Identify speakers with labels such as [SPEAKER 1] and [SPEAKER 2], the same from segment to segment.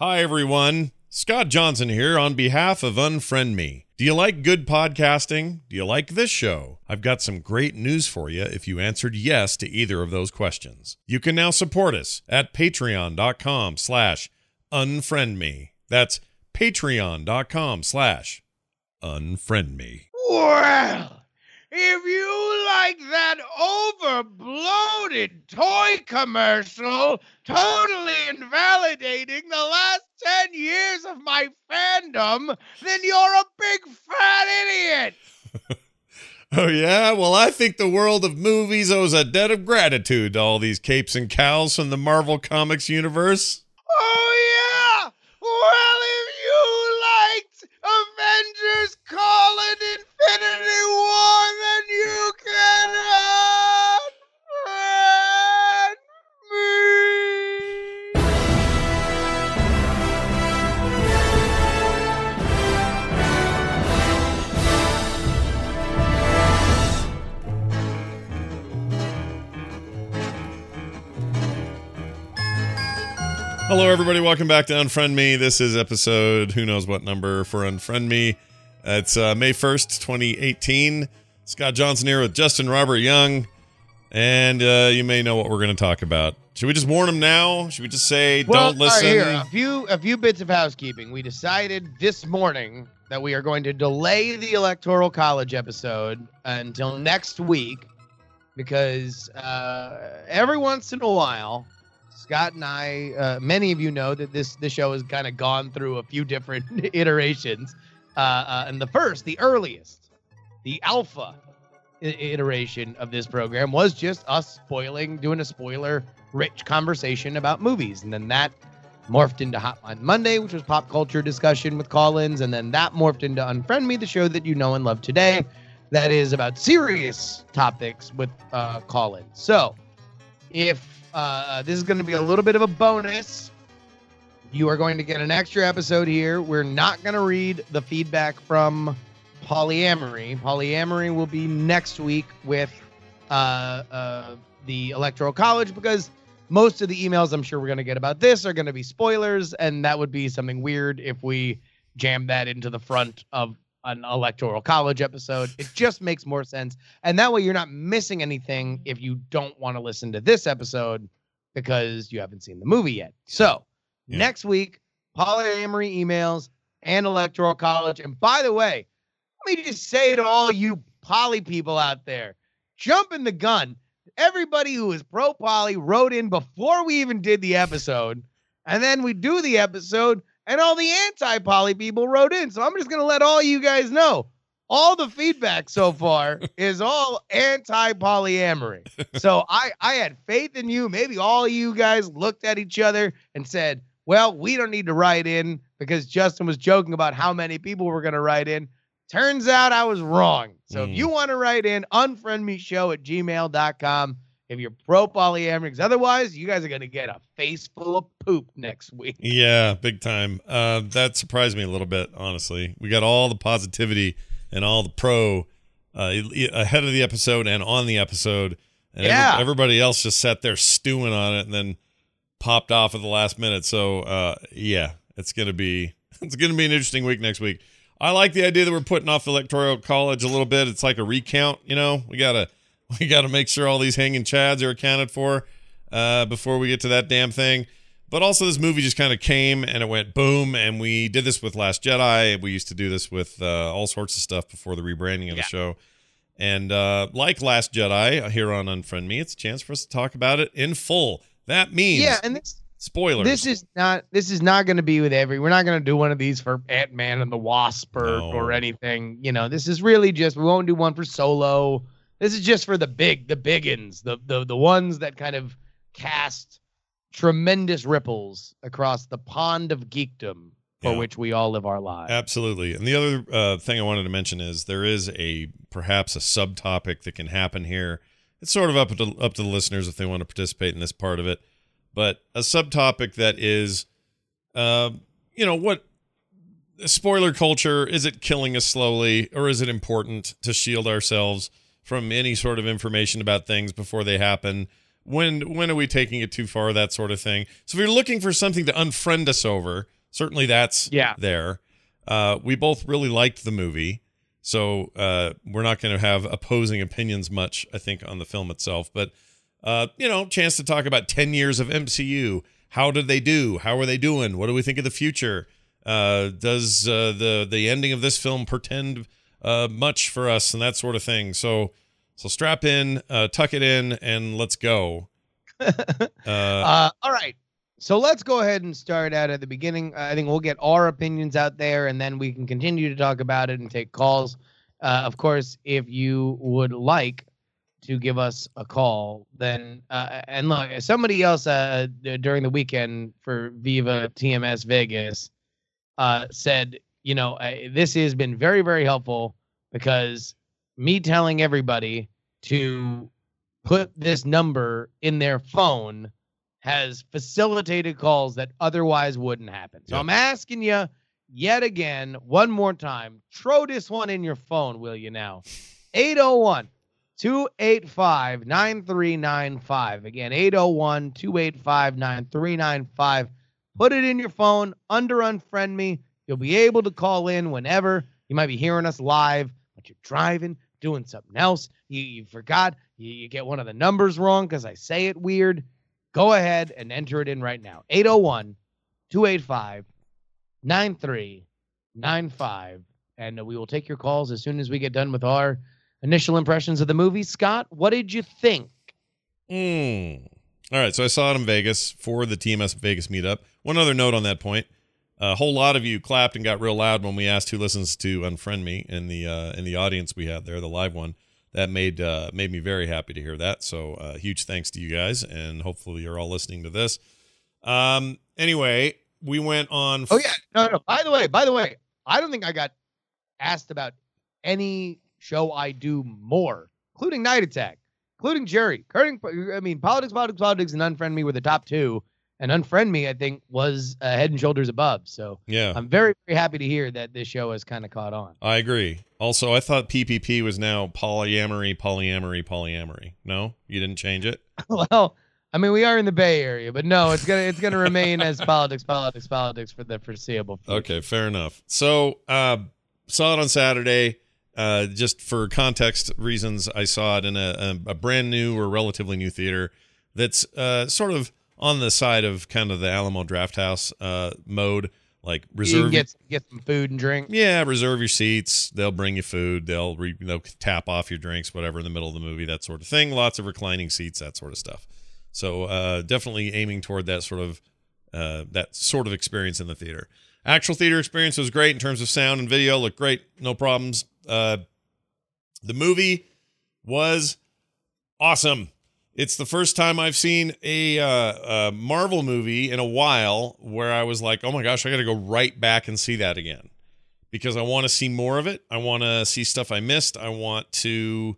[SPEAKER 1] Hi, everyone. Scott Johnson here on behalf of Unfriend Me. Do you like good podcasting? Do you like this show? I've got some great news for you if you answered yes to either of those questions. You can now support us at patreon.com slash unfriendme. That's patreon.com slash unfriendme.
[SPEAKER 2] Well, if you like that overbloated toy commercial, totally invalidating the last 10 years of my fandom, then you're a big fat idiot.
[SPEAKER 1] Oh, yeah? Well, I think the world of movies owes a debt of gratitude to all these capes and cows from the Marvel Comics universe.
[SPEAKER 2] Oh, yeah? Well, if you liked Avengers Call it Infinity War,
[SPEAKER 1] Hello, everybody. Welcome back to Unfriend Me. This is episode who knows what number for Unfriend Me. It's uh, May 1st, 2018. Scott Johnson here with Justin Robert Young. And uh, you may know what we're going to talk about. Should we just warn them now? Should we just say,
[SPEAKER 2] Well,
[SPEAKER 1] don't
[SPEAKER 2] all right,
[SPEAKER 1] listen?
[SPEAKER 2] here, a few a few bits of housekeeping. We decided this morning that we are going to delay the electoral college episode until next week because uh, every once in a while, Scott and I, uh, many of you know that this this show has kind of gone through a few different iterations. Uh, uh, and the first, the earliest, the alpha iteration of this program was just us spoiling, doing a spoiler rich conversation about movies. And then that morphed into Hotline Monday, which was pop culture discussion with Collins. And then that morphed into Unfriend Me, the show that you know and love today, that is about serious topics with uh, Collins. So if uh, this is going to be a little bit of a bonus, you are going to get an extra episode here. We're not going to read the feedback from polyamory. Polyamory will be next week with uh, uh, the electoral college because most of the emails I'm sure we're going to get about this are going to be spoilers, and that would be something weird if we jam that into the front of an electoral college episode. It just makes more sense, and that way you're not missing anything if you don't want to listen to this episode because you haven't seen the movie yet. So
[SPEAKER 1] Yeah.
[SPEAKER 2] next week, polyamory emails and electoral college. And by the way, let me just say to all you poly people out there, jumping the gun. Everybody who is pro poly wrote in before we even did the episode, and then we do the episode, and all the anti poly people wrote in. So I'm just gonna let all you guys know. All the feedback so far is all anti polyamory. So I I had faith in you. Maybe all you guys looked at each other and said, "Well, we don't need to write in because Justin was joking about how many people were going to write in." Turns out I was wrong. So
[SPEAKER 1] Mm.
[SPEAKER 2] if you want to write in, unfriend me show at gmail.com if you're pro polyamory. Otherwise, you guys are going to get a face full of poop next week.
[SPEAKER 1] Yeah, big time. Uh, that surprised me a little bit, honestly. We got all the positivity and all the pro uh, ahead of the episode and on the episode. And every-
[SPEAKER 2] Yeah.
[SPEAKER 1] everybody else just sat there stewing on it and then popped off at the last minute. So, uh, yeah, it's gonna be it's gonna be an interesting week next week. I like the idea that we're putting off electoral college a little bit. It's like a recount, you know. We gotta we gotta make sure all these hanging chads are accounted for uh, before we get to that damn thing. But also, this movie just kind of came and it went boom. And we did this with Last Jedi. We used to do this with uh, all sorts of stuff before the rebranding of
[SPEAKER 2] Yeah.
[SPEAKER 1] the show. And uh, like Last Jedi here on Unfriend Me, it's a chance for us to talk about it in full. That means
[SPEAKER 2] Yeah, and this
[SPEAKER 1] spoilers.
[SPEAKER 2] this is not this is not going to be with every. We're not going to do one of these for Ant Man and the Wasp or
[SPEAKER 1] No.
[SPEAKER 2] or anything. You know, this is really just we won't do one for Solo. This is just for the big, the biggins, the the the ones that kind of cast tremendous ripples across the pond of geekdom for
[SPEAKER 1] Yeah.
[SPEAKER 2] which we all live our lives.
[SPEAKER 1] Absolutely. And the other uh, thing I wanted to mention is there is a perhaps a subtopic that can happen here. It's sort of up to up to the listeners if they want to participate in this part of it, but a subtopic that is, uh, you know, what spoiler culture is it killing us slowly, or is it important to shield ourselves from any sort of information about things before they happen? when when are we taking it too far? That sort of thing. So if you're looking for something to unfriend us over, certainly that's
[SPEAKER 2] Yeah.
[SPEAKER 1] there. Uh, we both really liked the movie, so uh, we're not going to have opposing opinions much. I think on the film itself, but uh, you know, chance to talk about ten years of MCU. How did they do? How are they doing? What do we think of the future? Uh, does uh, the the ending of this film portend uh, much for us and that sort of thing? So so strap in, uh, tuck it in, and let's go. Uh,
[SPEAKER 2] Uh, all right. So let's go ahead and start out at the beginning. I think we'll get our opinions out there and then we can continue to talk about it and take calls. Uh, of course, if you would like to give us a call, then, uh, and look, somebody else uh, during the weekend for Viva TMS Vegas uh, said, you know, uh, this has been very, very helpful because me telling everybody to put this number in their phone has facilitated calls that otherwise wouldn't happen. So
[SPEAKER 1] Yeah.
[SPEAKER 2] I'm asking you yet again, one more time, throw this one in your phone, will you now? 801 285 9395. Again, 801 285 9395. Put it in your phone, under unfriend me. You'll be able to call in whenever. You might be hearing us live, but you're driving, doing something else. You, you forgot. You, you get one of the numbers wrong because I say it weird. Go ahead and enter it in right now. 801 285 9395. And we will take your calls as soon as we get done with our initial impressions of the movie. Scott, what did you think?
[SPEAKER 1] Mm. All right, so I saw it in Vegas for the TMS Vegas meetup. One other note on that point: a whole lot of you clapped and got real loud when we asked who listens to Unfriend Me in the uh, in the audience we had there, the live one. That made uh, made me very happy to hear that. So uh, huge thanks to you guys, and hopefully you're all listening to this. Um. Anyway, we went on.
[SPEAKER 2] Oh, yeah. No, no. By the way, by the way, I don't think I got asked about any show I do more, including Night Attack, including Jerry. Curting, I mean, Politics, Politics, Politics, and Unfriend Me were the top two. And Unfriend Me, I think, was uh, head and shoulders above. So
[SPEAKER 1] Yeah,
[SPEAKER 2] I'm very, very happy to hear that this show has kind of caught on.
[SPEAKER 1] I agree. Also, I thought PPP was now polyamory, polyamory, polyamory. No, you didn't change it.
[SPEAKER 2] well, I mean, we are in the Bay Area, but no, it's gonna it's gonna remain as politics, politics, politics for the foreseeable future.
[SPEAKER 1] Okay, fair enough. So, uh, saw it on Saturday. Uh, just for context reasons, I saw it in a, a, a brand new or relatively new theater that's uh, sort of on the side of kind of the Alamo Drafthouse uh, mode, like reserve.
[SPEAKER 2] get get some food and drink.
[SPEAKER 1] yeah, reserve your seats. They'll bring you food. They'll re, they'll tap off your drinks, whatever, in the middle of the movie, that sort of thing. Lots of reclining seats, that sort of stuff. So uh, definitely aiming toward that sort of uh, that sort of experience in the theater. Actual theater experience was great in terms of sound and video. Looked great, no problems. Uh, the movie was awesome. It's the first time I've seen a, uh, a Marvel movie in a while where I was like, oh my gosh, I got to go right back and see that again because I want to see more of it. I want to see stuff I missed. I want to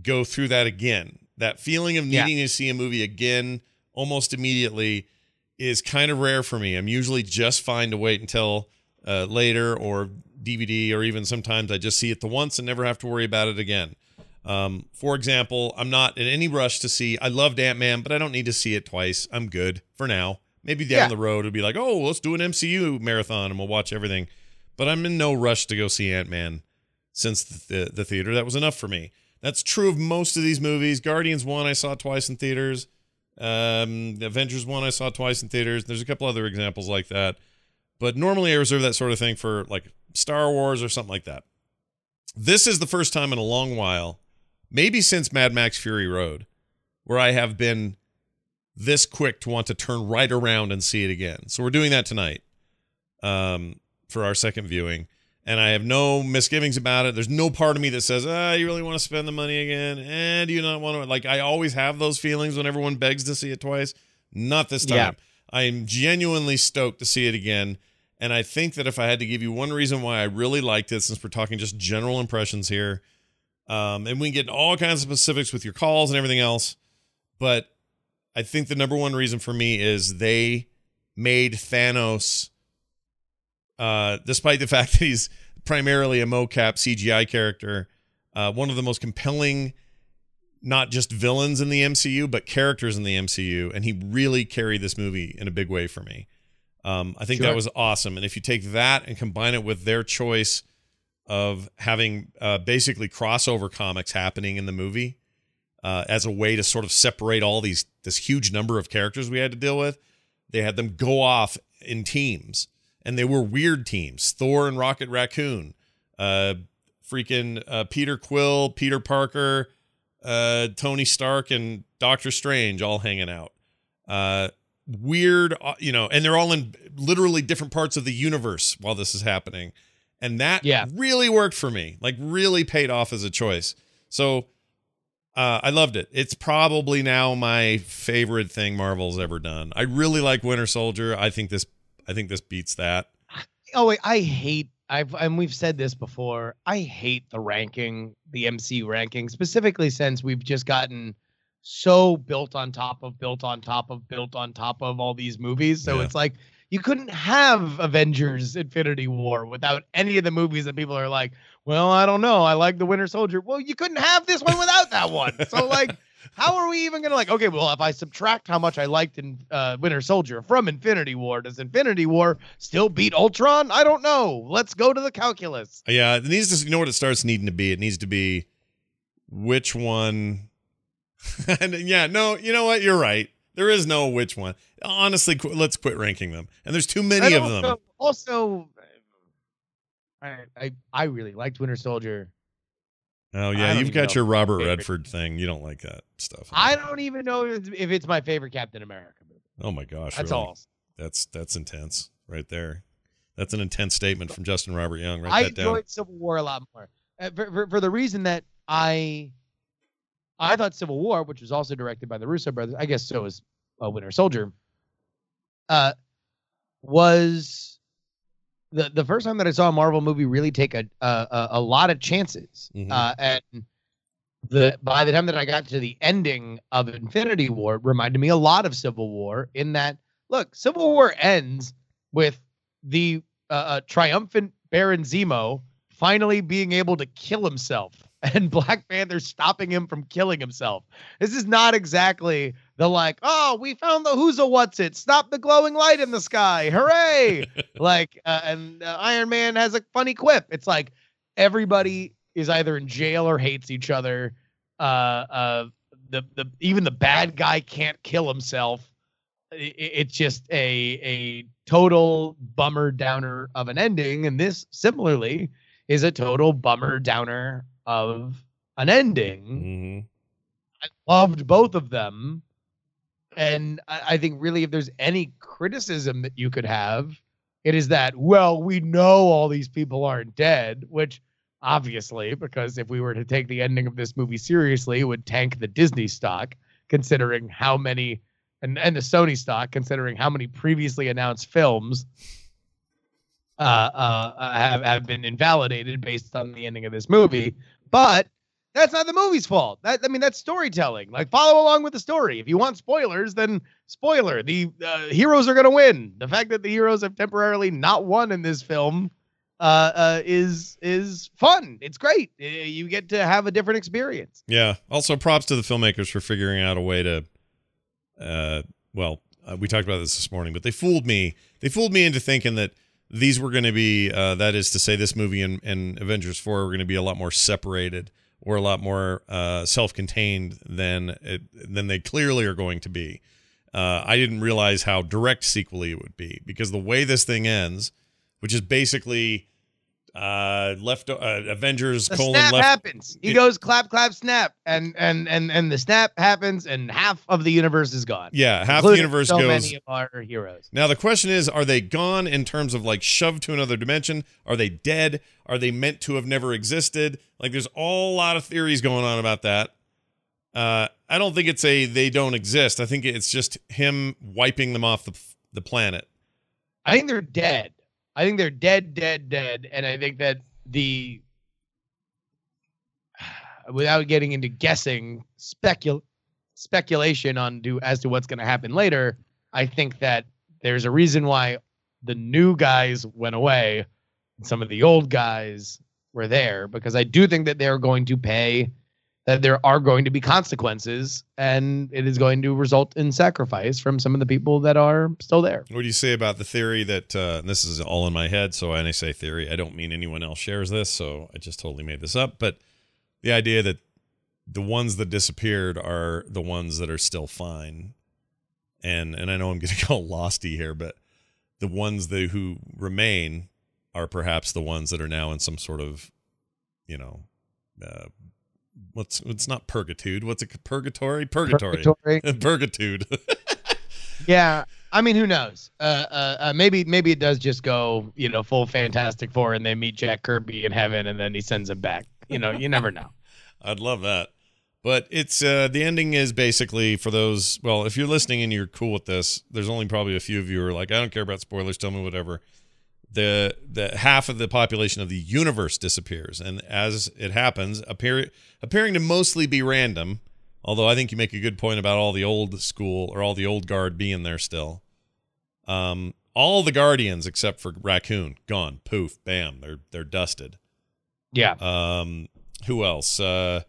[SPEAKER 1] go through that again. That feeling of
[SPEAKER 2] Yeah.
[SPEAKER 1] needing to see a movie again almost immediately is kind of rare for me. I'm usually just fine to wait until uh, later or DVD, or even sometimes I just see it the once and never have to worry about it again. Um, for example, I'm not in any rush to see. I loved Ant Man, but I don't need to see it twice. I'm good for now. Maybe down
[SPEAKER 2] Yeah.
[SPEAKER 1] the road it'll be like, oh, let's do an MCU marathon and we'll watch everything. But I'm in no rush to go see Ant Man since the, the the theater. That was enough for me. That's true of most of these movies. Guardians one I saw twice in theaters. Um, Avengers one I saw twice in theaters. There's a couple other examples like that. But normally I reserve that sort of thing for like Star Wars or something like that. This is the first time in a long while, maybe since Mad Max Fury Road, where I have been this quick to want to turn right around and see it again. So we're doing that tonight um, for our second viewing. And I have no misgivings about it. There's no part of me that says, ah, you really want to spend the money again? And do you not want to? Like, I always have those feelings when everyone begs to see it twice. Not this time.
[SPEAKER 2] Yeah.
[SPEAKER 1] I am genuinely stoked to see it again. And I think that if I had to give you one reason why I really liked it, since we're talking just general impressions here, um, and we can get all kinds of specifics with your calls and everything else, but I think the number one reason for me is they made Thanos, uh, despite the fact that he's primarily a mocap CGI character, uh, one of the most compelling not just villains in the MCU, but characters in the MCU, and he really carried this movie in a big way for me. Um, I think
[SPEAKER 2] Sure.
[SPEAKER 1] that was awesome, and if you take that and combine it with their choice of having uh, basically crossover comics happening in the movie uh, as a way to sort of separate all these this huge number of characters we had to deal with, they had them go off in teams, and they were weird teams: Thor and Rocket Raccoon, uh, freaking uh, Peter Quill, Peter Parker, uh, Tony Stark, and Doctor Strange all hanging out. Uh, weird, uh, you know, and they're all in literally different parts of the universe while this is happening. And that
[SPEAKER 2] Yeah.
[SPEAKER 1] really worked for me, like, really paid off as a choice. So uh, I loved it. It's probably now my favorite thing Marvel's ever done. I really like Winter Soldier. I think this, I think this beats that.
[SPEAKER 2] Oh wait, I hate. I've and we've said this before. I hate the ranking, the MCU ranking, specifically since we've just gotten so built on top of built on top of built on top of all these movies. So
[SPEAKER 1] Yeah.
[SPEAKER 2] it's like you couldn't have Avengers Infinity War without any of the movies that people are like, well, I don't know. I like the Winter Soldier. Well, you couldn't have this one without that one. So like how are we even gonna like? Okay, well, if I subtract how much I liked in uh, Winter Soldier from Infinity War, does Infinity War still beat Ultron? I don't know. Let's go to the calculus.
[SPEAKER 1] Yeah, it needs to. You know what it starts needing to be? It needs to be which one. and yeah, no, you know what? You're right. There is no which one. Honestly, qu- let's quit ranking them. And there's too many of them.
[SPEAKER 2] also, Also, I, I I really liked Winter Soldier.
[SPEAKER 1] Oh yeah, you've got your Robert. Redford thing. You don't like that stuff.
[SPEAKER 2] I don't even know if if it's my favorite Captain America movie.
[SPEAKER 1] Oh my gosh,
[SPEAKER 2] That's
[SPEAKER 1] really?
[SPEAKER 2] all.
[SPEAKER 1] That's that's intense right there. That's an intense statement from Justin Robert Young. Write
[SPEAKER 2] I
[SPEAKER 1] that down.
[SPEAKER 2] enjoyed Civil War a lot more uh, for, for, for the reason that I I thought Civil War, which was also directed by the Russo brothers, I guess so is uh, Winter Soldier, uh, was the the first time that I saw a Marvel movie really take a a, a, lot of chances,
[SPEAKER 1] Mhm.
[SPEAKER 2] uh, and the by the time that I got to the ending of Infinity War, it reminded me a lot of Civil War in that look, Civil War ends with the uh, uh, triumphant Baron Zemo finally being able to kill himself and Black Panther stopping him from killing himself. This is not exactly the like, oh, we found the who's a what's it, stop the glowing light in the sky, hooray! like, uh, and uh, Iron Man has a funny quip. It's like everybody is either in jail or hates each other. Uh, uh, the the even the bad guy can't kill himself. It's just a a total bummer downer of an ending, and this similarly is a total bummer downer of an ending.
[SPEAKER 1] Mhm.
[SPEAKER 2] I loved both of them. And I, I think really if there's any criticism that you could have, it is that, well, we know all these people aren't dead, which obviously, because if we were to take the ending of this movie seriously, it would tank the Disney stock, considering how many and, and the Sony stock, considering how many previously announced films uh, uh, have, have been invalidated based on the ending of this movie. But that's not the movie's fault. That I mean, that's storytelling. Like, follow along with the story. If you want spoilers, then spoiler: the uh, heroes are going to win. The fact that the heroes have temporarily not won in this film uh, uh, is is fun. It's great. Uh, You get to have a different experience.
[SPEAKER 1] Yeah. Also, props to the filmmakers for figuring out a way to. Uh, well, uh, we talked about this this morning, but they fooled me. They fooled me into thinking that these were going to be, uh, that is to say, this movie and, and Avengers Four were going to be a lot more separated or a lot more uh, self-contained than it, than they clearly are going to be. Uh, I didn't realize how direct sequely it would be because the way this thing ends, which is basically uh, left uh, Avengers
[SPEAKER 2] The
[SPEAKER 1] colon
[SPEAKER 2] snap
[SPEAKER 1] left
[SPEAKER 2] happens. He
[SPEAKER 1] It-
[SPEAKER 2] goes clap clap snap, and and and and the snap happens, and half of the universe is gone.
[SPEAKER 1] Yeah, half the universe
[SPEAKER 2] so
[SPEAKER 1] goes.
[SPEAKER 2] many of our heroes.
[SPEAKER 1] Now the question is, are they gone in terms of like shoved to another dimension? Are they dead? Are they meant to have never existed? Like there's all a lot of theories going on about that. Uh, I don't think it's a they don't exist. I think it's just him wiping them off the the planet.
[SPEAKER 2] I think they're dead. I think they're dead, dead, dead, and I think that the without getting into guessing specul speculation on do as to what's going to happen later, I think that there's a reason why the new guys went away and some of the old guys were there because I do think that they're going to pay that there are going to be consequences and it is going to result in sacrifice from some of the people that are still there.
[SPEAKER 1] What do you say about the theory that uh, this is all in my head? So when I say theory, I don't mean anyone else shares this. So I just totally made this up. But the idea that the ones that disappeared are the ones that are still fine, and and I know I'm going to go losty here, but the ones that who remain are perhaps the ones that are now in some sort of, you know, uh, what's it's not purgatory. What's it? Purgatory. Purgatory.
[SPEAKER 2] Purgatory.
[SPEAKER 1] Purgatude.
[SPEAKER 2] yeah, I mean, who knows? Uh, uh, uh, maybe maybe it does just go, you know, full Fantastic Four, and they meet Jack Kirby in heaven, and then he sends him back. You know, you never know.
[SPEAKER 1] I'd love that. But it's uh, the ending is basically for those. Well, if you're listening and you're cool with this, there's only probably a few of you who are like, I don't care about spoilers. Tell me whatever. The the half of the population of the universe disappears, and as it happens, appear appearing to mostly be random. Although I think you make a good point about all the old school or all the old guard being there still. Um, all the guardians except for Raccoon gone. Poof, bam, they're they're dusted.
[SPEAKER 2] Yeah.
[SPEAKER 1] Um, who else? Uh,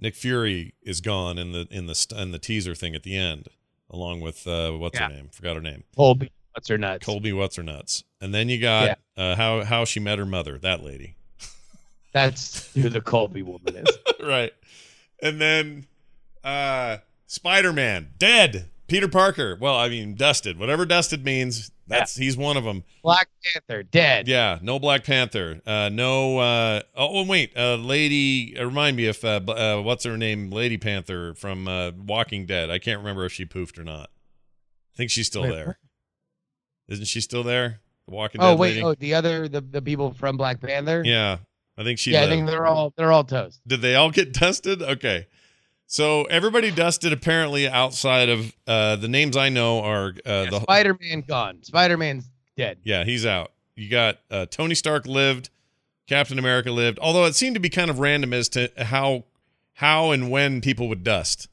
[SPEAKER 1] Nick Fury is gone in the in the in the teaser thing at the end, along with uh, what's
[SPEAKER 2] Yeah.
[SPEAKER 1] her name? Forgot her name.
[SPEAKER 2] Colby, what's her nuts?
[SPEAKER 1] Colby, what's her nuts? And then you got uh, how how she met her mother, that lady,
[SPEAKER 2] That's who the Colby woman is.
[SPEAKER 1] right? And then uh, Spider Man dead. Peter Parker. Well, I mean, dusted. Whatever dusted means. That's he's one of them.
[SPEAKER 2] Black Panther dead.
[SPEAKER 1] Yeah, no Black Panther. Uh, no. Uh, oh, wait. Uh, Lady. Uh, remind me if uh, uh, what's her name? Lady Panther from uh, Walking Dead. I can't remember if she poofed or not. I think she's still
[SPEAKER 2] Wait,
[SPEAKER 1] there. Isn't she still there? The Walking
[SPEAKER 2] Oh
[SPEAKER 1] Dead
[SPEAKER 2] wait,
[SPEAKER 1] lady.
[SPEAKER 2] oh the other the, the people from Black Panther.
[SPEAKER 1] Yeah, I think she.
[SPEAKER 2] yeah, I think they're all they're all toast.
[SPEAKER 1] Did they all get dusted? Okay. So everybody dusted apparently outside of uh, the names I know are uh,
[SPEAKER 2] Yeah,
[SPEAKER 1] the
[SPEAKER 2] Spider Man gone. Spider Man's dead.
[SPEAKER 1] Yeah, he's out. You got uh, Tony Stark lived, Captain America lived. Although it seemed to be kind of random as to how how and when people would dust.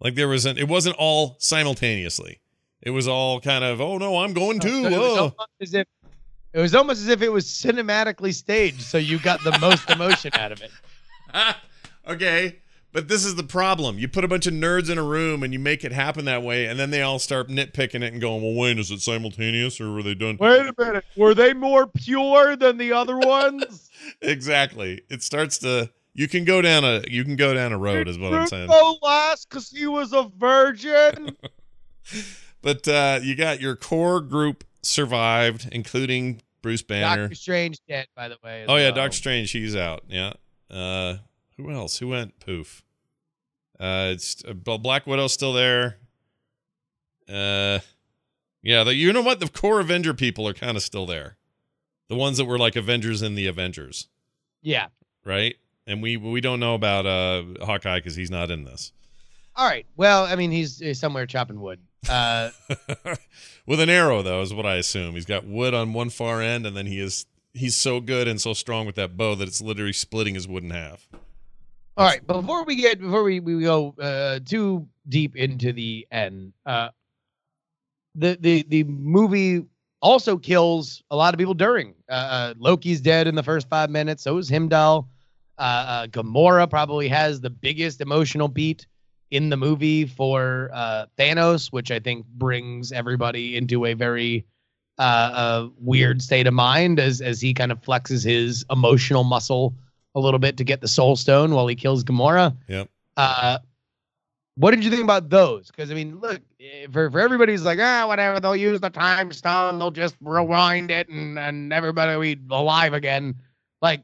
[SPEAKER 1] Like there wasn't it wasn't all simultaneously. It was all kind of oh no, I'm going too.
[SPEAKER 2] So it was
[SPEAKER 1] Oh.
[SPEAKER 2] almost as if it was almost as if it was cinematically staged, so you got the most emotion out of it.
[SPEAKER 1] okay. But this is the problem. You put a bunch of nerds in a room and you make it happen that way, and then they all start nitpicking it and going, "Well, wait, is it simultaneous or were they done?"
[SPEAKER 2] Wait a minute, were they more pure than the other ones?
[SPEAKER 1] exactly. It starts to. You can go down a. You can go down a road, is what I'm saying.
[SPEAKER 2] Go last because he was a virgin.
[SPEAKER 1] But uh, you got your core group survived, including Bruce Banner.
[SPEAKER 2] Doctor Strange dead, by the way.
[SPEAKER 1] oh yeah,
[SPEAKER 2] well.
[SPEAKER 1] Doctor Strange, he's out. Yeah. Uh, who else? Who went poof? Uh, it's uh, Black Widow's still there. Uh, yeah. The, you know what? The core Avenger people are kind of still there. The ones that were like Avengers in the Avengers,
[SPEAKER 2] Yeah.
[SPEAKER 1] right? And we we don't know about uh Hawkeye because he's not in this.
[SPEAKER 2] All right. Well, I mean, he's, he's somewhere chopping wood. Uh,
[SPEAKER 1] With an arrow, though, is what I assume. He's got wood on one far end, and then he is he's so good and so strong with that bow that it's literally splitting his wood in half.
[SPEAKER 2] all right. Before we get before we, we go uh, too deep into the end, uh, the the the movie also kills a lot of people during. Uh, uh, Loki's dead in the first five minutes. So is Heimdall. Uh, uh, Gamora probably has the biggest emotional beat in the movie for uh, Thanos, which I think brings everybody into a very uh, uh, weird state of mind as as he kind of flexes his emotional muscle a little bit to get the Soul Stone while he kills Gamora.
[SPEAKER 1] Yep.
[SPEAKER 2] Uh, what did you think about those? Because I mean, look, eh, for for everybody who's like, ah, whatever, they'll use the time stone, they'll just rewind it, and and everybody will be alive again. Like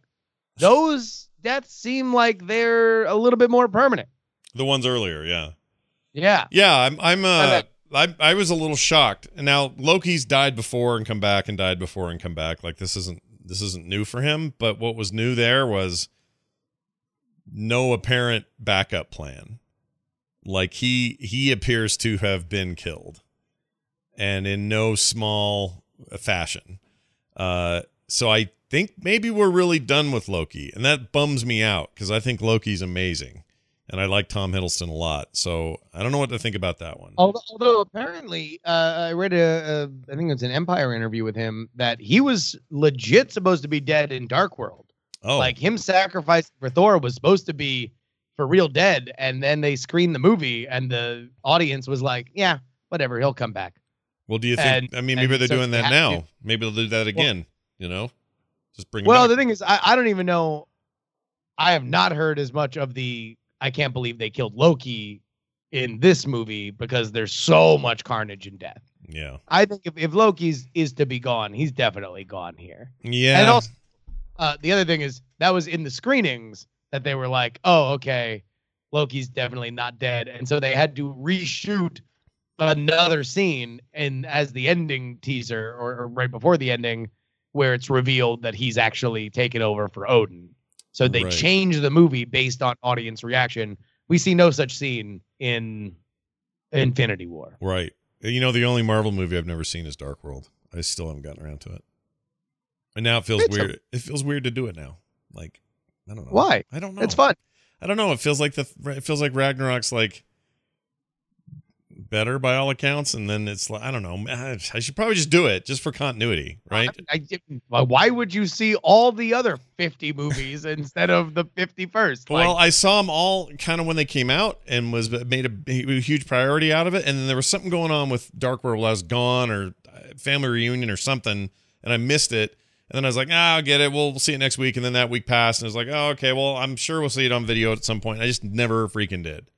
[SPEAKER 2] those deaths seem like they're a little bit more permanent.
[SPEAKER 1] The ones earlier, yeah,
[SPEAKER 2] Yeah.
[SPEAKER 1] yeah. I'm I'm uh
[SPEAKER 2] I
[SPEAKER 1] I I was a little shocked. And now Loki's died before and come back and died before and come back. Like this isn't this isn't new for him. But what was new there was no apparent backup plan. Like he he appears to have been killed, and in no small fashion. Uh, so I think maybe we're really done with Loki, and that bums me out because I think Loki's amazing, and I like Tom Hiddleston a lot. So I don't know what to think about that one.
[SPEAKER 2] Although, although apparently, uh, I read a, a, I think it was an Empire interview with him that he was legit supposed to be dead in Dark World.
[SPEAKER 1] Oh,
[SPEAKER 2] Like him sacrificing for Thor was supposed to be for real dead, and then they screened the movie, and the audience was like, "Yeah, whatever, he'll come back."
[SPEAKER 1] Well, do you think?
[SPEAKER 2] And-
[SPEAKER 1] I mean, maybe they're
[SPEAKER 2] so
[SPEAKER 1] doing that now. Maybe they'll do that again. you know, just bring.
[SPEAKER 2] Well, the thing is, I, I don't even know. I have not heard as much of the I can't believe they killed Loki in this movie because there's so much carnage and death.
[SPEAKER 1] yeah,
[SPEAKER 2] I think if, if Loki's is to be gone, he's definitely gone here.
[SPEAKER 1] yeah.
[SPEAKER 2] And also, uh, the other thing is that was in the screenings that they were like, oh, okay, Loki's definitely not dead, and so they had to reshoot another scene and as the ending teaser or, or right before the ending where it's revealed that he's actually taken over for Odin. So they
[SPEAKER 1] Right.
[SPEAKER 2] changed the movie based on audience reaction. We see no such scene in Infinity War.
[SPEAKER 1] right. You know, the only Marvel movie I've never seen is Dark World. I still haven't gotten around to it. And now it feels
[SPEAKER 2] It's a-
[SPEAKER 1] weird. it feels weird to do it now. Like, I don't know.
[SPEAKER 2] Why?
[SPEAKER 1] I don't know.
[SPEAKER 2] It's fun.
[SPEAKER 1] I don't know. It feels like the it feels like Ragnarok's like better by all accounts, and then it's like I don't know. I should probably just do it just for continuity, right?
[SPEAKER 2] I, I- why would you see all the other 50 movies instead of the 51st?
[SPEAKER 1] well,
[SPEAKER 2] Like,
[SPEAKER 1] I saw them all kind of when they came out and was made a, a huge priority out of it. And then there was something going on with Dark World while I was gone or uh, family reunion or something, and I missed it. And then I was like, ah, I'll get it. We'll, we'll see it next week. And then that week passed, and I was like, oh, okay. Well, I'm sure we'll see it on video at some point. I just never freaking did.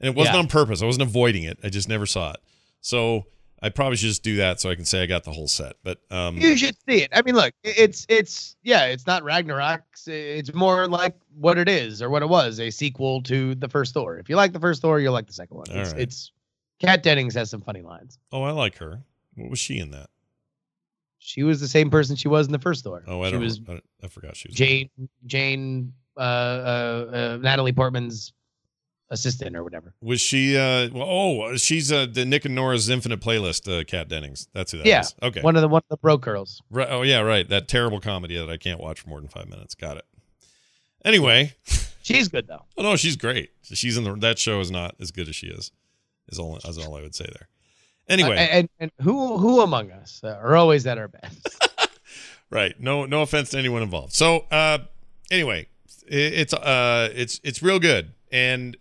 [SPEAKER 1] And it wasn't
[SPEAKER 2] Yeah.
[SPEAKER 1] on purpose. I wasn't avoiding it. I just never saw it. So I probably should just do that so I can say I got the whole set. But um,
[SPEAKER 2] you should see it. I mean, look, it's it's yeah, it's not Ragnarok. It's more like what it is or what it was, a sequel to the first Thor. If you like the first Thor, you'll like the second one. It's,
[SPEAKER 1] right.
[SPEAKER 2] it's Kat Dennings has some funny lines.
[SPEAKER 1] oh, I like her. What was she in that?
[SPEAKER 2] She was the same person she was in the first Thor.
[SPEAKER 1] Oh, I
[SPEAKER 2] she
[SPEAKER 1] don't.
[SPEAKER 2] was
[SPEAKER 1] I, I forgot she was.
[SPEAKER 2] Jane Jane uh, uh, uh, Natalie Portman's assistant or whatever.
[SPEAKER 1] Was she? uh well, Oh, she's uh, the Nick and Nora's Infinite Playlist. Uh, Kat Dennings. That's who that is.
[SPEAKER 2] Yeah,
[SPEAKER 1] Okay.
[SPEAKER 2] One of the one of the bro girls.
[SPEAKER 1] Right, oh yeah, right. That terrible comedy that I can't watch for more than five minutes. Got it. Anyway,
[SPEAKER 2] She's good though.
[SPEAKER 1] oh no, she's great. She's in the that show is not as good as she is. Is all is all I would say there. Anyway,
[SPEAKER 2] Uh, and and who who among us are always at our best?
[SPEAKER 1] right. No no offense to anyone involved. So uh anyway, it, it's uh it's it's real good and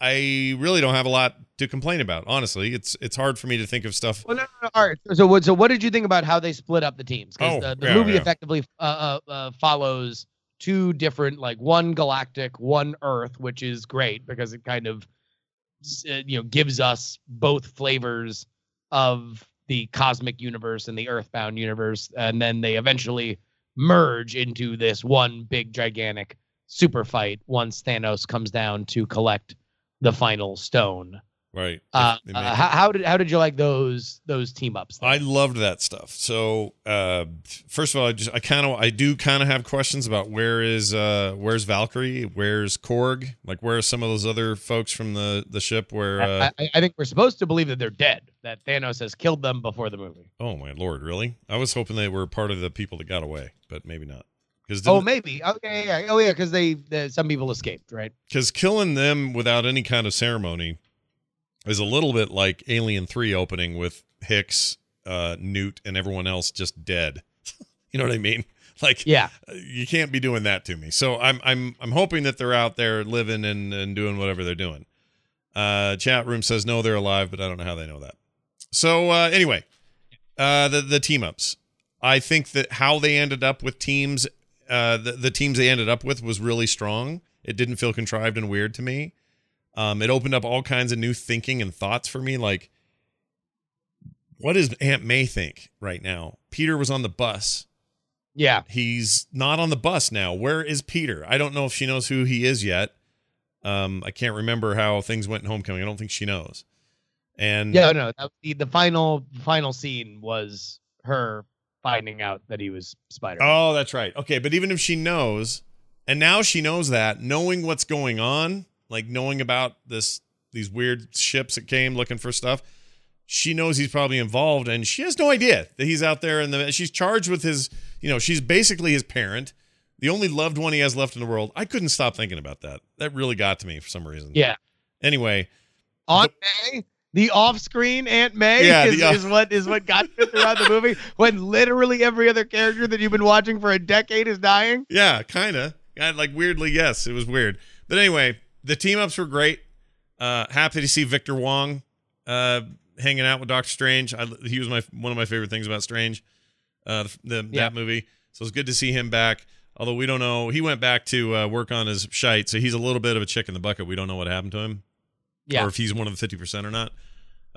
[SPEAKER 1] I really don't have a lot to complain about. Honestly, it's it's hard for me to think of stuff.
[SPEAKER 2] Well, no, no, no. All right. So, what? So, what did you think about how they split up the teams? Because
[SPEAKER 1] Oh,
[SPEAKER 2] the, the
[SPEAKER 1] yeah,
[SPEAKER 2] movie
[SPEAKER 1] yeah.
[SPEAKER 2] effectively uh, uh, uh, follows two different, like one galactic, one Earth, which is great because it kind of, uh, you know, gives us both flavors of the cosmic universe and the Earthbound universe, and then they eventually merge into this one big, gigantic super fight once Thanos comes down to collect the final stone.
[SPEAKER 1] Right.
[SPEAKER 2] Uh, uh, how, how did how did you like those those team ups?
[SPEAKER 1] I loved that stuff. So, uh, first of all, I just I kind of I do kind of have questions about where is uh where's Valkyrie, where's Korg, like where are some of those other folks from the the ship where uh
[SPEAKER 2] I, I- I think we're supposed to believe that they're dead. That Thanos has killed them before the movie.
[SPEAKER 1] oh my lord, really? I was hoping they were part of the people that got away, but maybe not. Because
[SPEAKER 2] Oh, maybe. Okay, yeah. Oh, yeah. Because they, the, some people escaped, right?
[SPEAKER 1] because killing them without any kind of ceremony is a little bit like Alien Three opening with Hicks, uh, Newt, and everyone else just dead. you know what I mean? Like
[SPEAKER 2] Yeah.
[SPEAKER 1] you can't be doing that to me. So I'm I'm I'm hoping that they're out there living and, and doing whatever they're doing. Uh, chat room says no, they're alive, but I don't know how they know that. So uh, anyway, uh, the the team ups. I think that how they ended up with teams, uh, the the teams they ended up with was really strong. It didn't feel contrived and weird to me. Um, it opened up all kinds of new thinking and thoughts for me. Like, what does Aunt May think right now? Peter was on the bus
[SPEAKER 2] Yeah.
[SPEAKER 1] he's not on the bus now. Where is Peter? I don't know if she knows who he is yet. Um, I can't remember how things went in Homecoming. I don't think she knows. And
[SPEAKER 2] Yeah. No. That, the, the final final scene was her finding out that he was Spider.
[SPEAKER 1] oh, that's right. Okay, but even if she knows, and now she knows that, knowing what's going on, like knowing about this these weird ships that came looking for stuff, she knows he's probably involved, and she has no idea that he's out there. And the, she's charged with his, you know, she's basically his parent, the only loved one he has left in the world. I couldn't stop thinking about that. That really got to me for some reason.
[SPEAKER 2] Yeah.
[SPEAKER 1] Anyway,
[SPEAKER 2] Aunt May, the off-screen Aunt May,
[SPEAKER 1] Yeah,
[SPEAKER 2] is,
[SPEAKER 1] off-
[SPEAKER 2] is what is what got you throughout the movie. When literally every other character that you've been watching for a decade is dying.
[SPEAKER 1] Yeah, kind of. Like weirdly, yes, it was weird. But anyway, the team ups were great. Uh, happy to see Victor Wong uh, hanging out with Doctor Strange. I, he was my one of my favorite things about Strange, uh, the, the
[SPEAKER 2] Yeah.
[SPEAKER 1] that movie. So it's good to see him back. Although we don't know, he went back to uh, work on his shite, so he's a little bit of a chick in the bucket. We don't know what happened to him,
[SPEAKER 2] Yeah.
[SPEAKER 1] or if he's one of the fifty percent or not.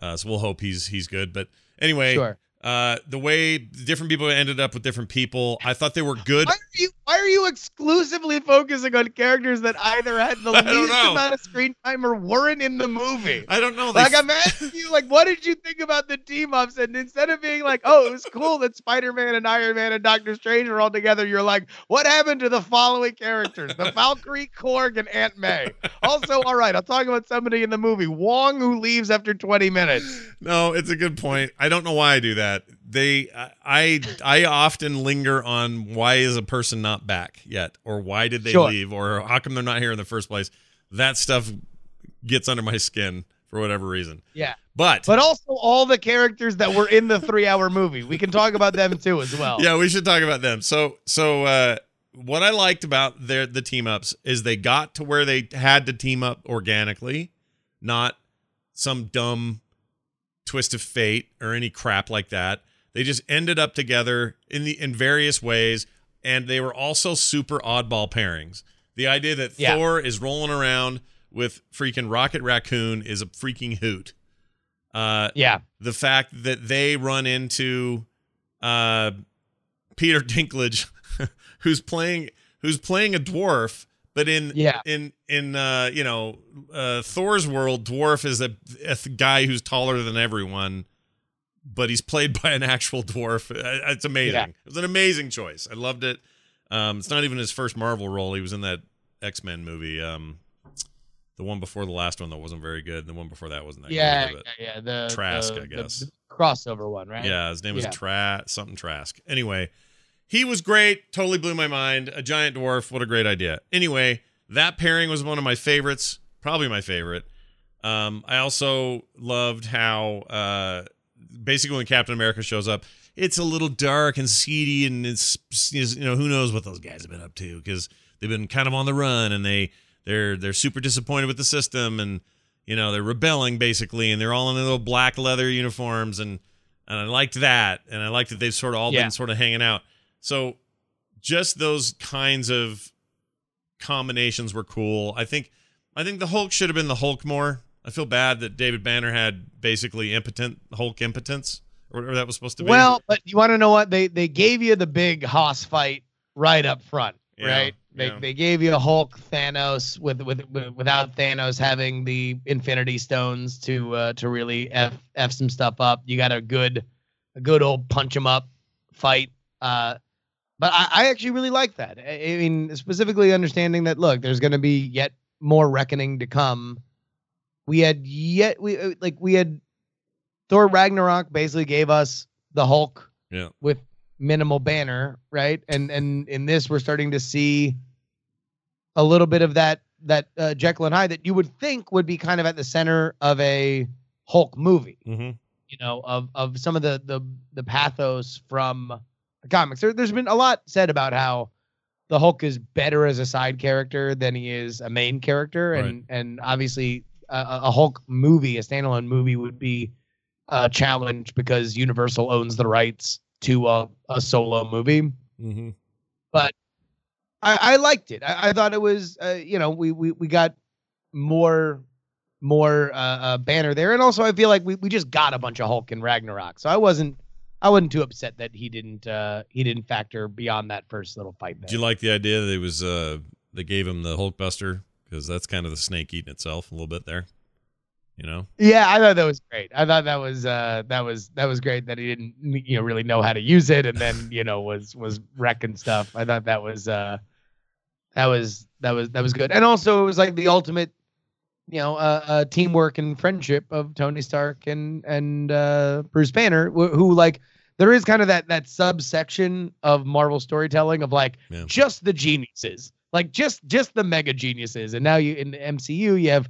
[SPEAKER 1] Uh, so we'll hope he's he's good. But anyway,
[SPEAKER 2] Sure.
[SPEAKER 1] Uh, the way different people ended up with different people, I thought they were good.
[SPEAKER 2] Why are you why are you exclusively focusing on characters that either had the least
[SPEAKER 1] know.
[SPEAKER 2] amount of screen time or weren't in the movie?
[SPEAKER 1] I don't know. They
[SPEAKER 2] Like I'm asking you, like, what did you think about the team ups? And instead of being like, "Oh, it was cool that Spider-Man and Iron Man and Doctor Strange are all together," you're like, "What happened to the following characters: the Valkyrie, Korg, and Aunt May?" Also, all right, I'll talk about somebody in the movie, Wong, who leaves after 20 minutes.
[SPEAKER 1] No, it's a good point. I don't know why I do that. They, I, I often linger on why is a person not back yet, or why did they
[SPEAKER 2] Sure.
[SPEAKER 1] leave, or how come they're not here in the first place. That stuff gets under my skin for whatever reason.
[SPEAKER 2] Yeah,
[SPEAKER 1] But,
[SPEAKER 2] but also all the characters that were in the three-hour movie. We can talk about them too as well.
[SPEAKER 1] yeah, we should talk about them. So, so uh, what I liked about their the team ups is they got to where they had to team up organically, not some dumb twist of fate or any crap like that. They just ended up together in the in various ways, and they were also super oddball pairings. The idea that
[SPEAKER 2] Yeah.
[SPEAKER 1] Thor is rolling around with freaking Rocket Raccoon is a freaking hoot. Uh,
[SPEAKER 2] Yeah.
[SPEAKER 1] the fact that they run into uh, Peter Dinklage, who's playing who's playing a dwarf, but in
[SPEAKER 2] Yeah.
[SPEAKER 1] in in uh, you know uh, Thor's world, dwarf is a, a guy who's taller than everyone, but he's played by an actual dwarf. Uh, It's amazing.
[SPEAKER 2] Yeah.
[SPEAKER 1] It was an amazing choice. I loved it. Um, it's not even his first Marvel role. He was in that X Men movie. Um, the one before the last one that wasn't very good. The one before that wasn't that
[SPEAKER 2] Yeah,
[SPEAKER 1] good.
[SPEAKER 2] yeah, yeah. The
[SPEAKER 1] Trask,
[SPEAKER 2] the-
[SPEAKER 1] I
[SPEAKER 2] the
[SPEAKER 1] guess.
[SPEAKER 2] crossover one, right?
[SPEAKER 1] Yeah, his name was
[SPEAKER 2] Yeah.
[SPEAKER 1] Tra something Trask. Anyway, he was great. Totally blew my mind. A giant dwarf. What a great idea. Anyway, that pairing was one of my favorites. Probably my favorite. Um, I also loved how uh, basically when Captain America shows up, it's a little dark and seedy, and it's you know who knows what those guys have been up to because they've been kind of on the run and they they're they're super disappointed with the system and you know they're rebelling basically and they're all in their little black leather uniforms and and I liked that and I liked that they've sort of all
[SPEAKER 2] Yeah.
[SPEAKER 1] been sort of hanging out. So just those kinds of combinations were cool. I think I think the Hulk should have been the Hulk more. I feel bad that David Banner had basically impotent Hulk impotence or whatever that was supposed to be.
[SPEAKER 2] Well, but you want to know what they they gave you the big Hoss fight right up front,
[SPEAKER 1] Yeah,
[SPEAKER 2] right? They
[SPEAKER 1] yeah.
[SPEAKER 2] they gave you a Hulk Thanos with, with with without Thanos having the Infinity Stones to uh, to really f f some stuff up. You got a good a good old punch him up fight. Uh, but I, I actually really like that. I, I mean, specifically understanding that look, there's going to be yet more reckoning to come. We had yet we uh, like we had Thor Ragnarok basically gave us the Hulk
[SPEAKER 1] Yeah.
[SPEAKER 2] with minimal banner, right? And and in this we're starting to see a little bit of that that uh, Jekyll and Hyde that you would think would be kind of at the center of a Hulk movie,
[SPEAKER 1] hmm
[SPEAKER 2] you know, of of some of the the the pathos from comics. There, there's been a lot said about how the Hulk is better as a side character than he is a main character, and and obviously a, a Hulk movie, a standalone movie, would be a challenge because Universal owns the rights to a, a solo movie.
[SPEAKER 1] hmm
[SPEAKER 2] I, I liked it. I, I thought it was, uh, you know, we, we we got more more uh, uh, banner there, and also I feel like we, we just got a bunch of Hulk and Ragnarok, so I wasn't I wasn't too upset that he didn't uh, he didn't factor beyond that first little fight. There.
[SPEAKER 1] Did you like the idea that it was uh they gave him the Hulk Buster because that's kind of the snake eating itself a little bit there, you know?
[SPEAKER 2] Yeah, I thought that was great. I thought that was uh that was that was great that he didn't you know really know how to use it and then you know was was wrecking stuff. I thought that was uh that was that was that was good. And also it was like the ultimate you know uh, uh teamwork and friendship of Tony Stark and and uh Bruce Banner wh- who like there is kind of that that subsection of Marvel storytelling of like
[SPEAKER 1] Yeah.
[SPEAKER 2] just the geniuses, like just just the mega geniuses. And now you in the MCU you have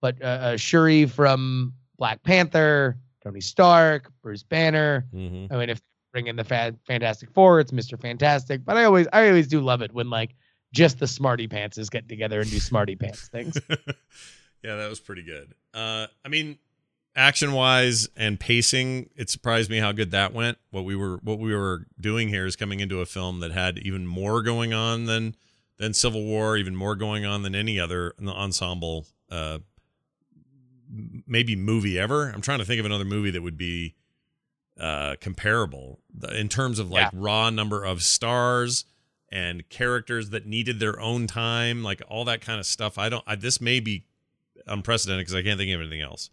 [SPEAKER 2] but uh, uh, Shuri from Black Panther, Tony Stark, Bruce Banner.
[SPEAKER 1] hmm
[SPEAKER 2] I mean, if bring in the fa- Fantastic Four, it's Mister Fantastic. But I always I always do love it when like just the smarty pantses get together and do smarty pants things.
[SPEAKER 1] yeah, that was pretty good. Uh, I mean, action wise and pacing, it surprised me how good that went. What we were what we were doing here is coming into a film that had even more going on than than Civil War, even more going on than any other ensemble uh, maybe movie ever. I'm trying to think of another movie that would be uh, comparable in terms of like yeah. raw number of stars and characters that needed their own time, like all that kind of stuff. I don't. I, this may be unprecedented because I can't think of anything else.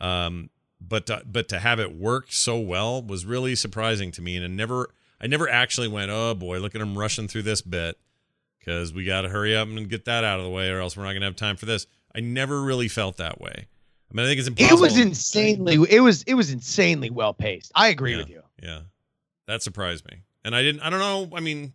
[SPEAKER 1] Um, but to, but to have it work so well was really surprising to me, and I never I never actually went, oh boy, look at him rushing through this bit because we got to hurry up and get that out of the way, or else we're not going to have time for this. I never really felt that way. I mean, I think it's impossible.
[SPEAKER 2] It was insanely. It was it was insanely well paced. I agree
[SPEAKER 1] yeah,
[SPEAKER 2] with you.
[SPEAKER 1] Yeah, that surprised me, and I didn't. I don't know. I mean,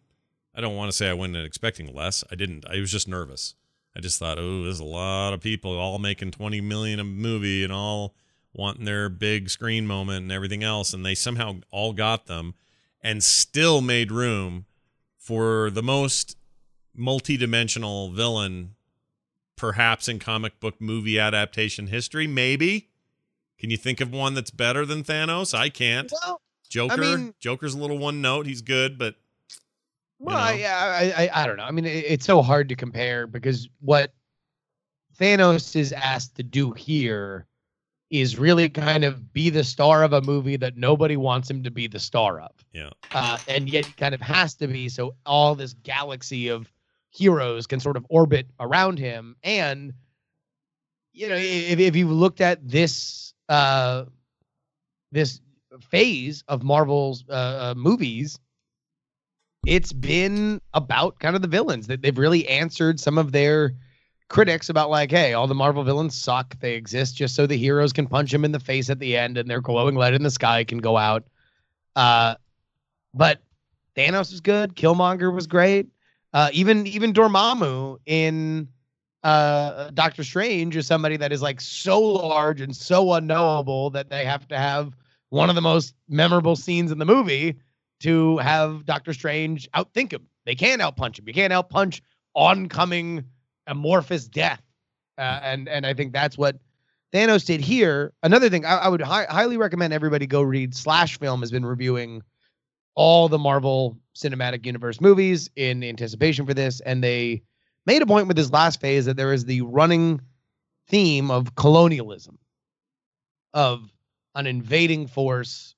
[SPEAKER 1] I don't want to say I went in expecting less. I didn't. I was just nervous. I just thought, oh, there's a lot of people all making 20 million a movie and all wanting their big screen moment and everything else, and they somehow all got them, and still made room for the most multi-dimensional villain perhaps in comic book movie adaptation history maybe? Can you think of one that's better than thanos? I can't. Well, joker? I mean, joker's a little one note. He's good but
[SPEAKER 2] well know. I, I i don't know i mean it, it's so hard to compare because what thanos is asked to do here is really kind of be the star of a movie that nobody wants him to be the star of.
[SPEAKER 1] Yeah.
[SPEAKER 2] Uh, and yet kind of has to be. So all this galaxy of heroes can sort of orbit around him. And, you know, if, if you looked at this, uh, this phase of Marvel's uh, uh, movies, it's been about kind of the villains that they've really answered some of their critics about like, hey, all the Marvel villains suck. They exist just so the heroes can punch them in the face at the end and their glowing light in the sky can go out. Uh, but Thanos was good. Killmonger was great. Uh, even even Dormammu in uh, Doctor Strange is somebody that is like so large and so unknowable that they have to have one of the most memorable scenes in the movie to have Doctor Strange outthink him. They can't outpunch him. You can't outpunch oncoming amorphous death. Uh, and and I think that's what Thanos did here. Another thing I, I would hi- highly recommend everybody go read. Slash Film has been reviewing all the Marvel Cinematic Universe movies in anticipation for this, and they made a point with this last phase that there is the running theme of colonialism, of an invading force,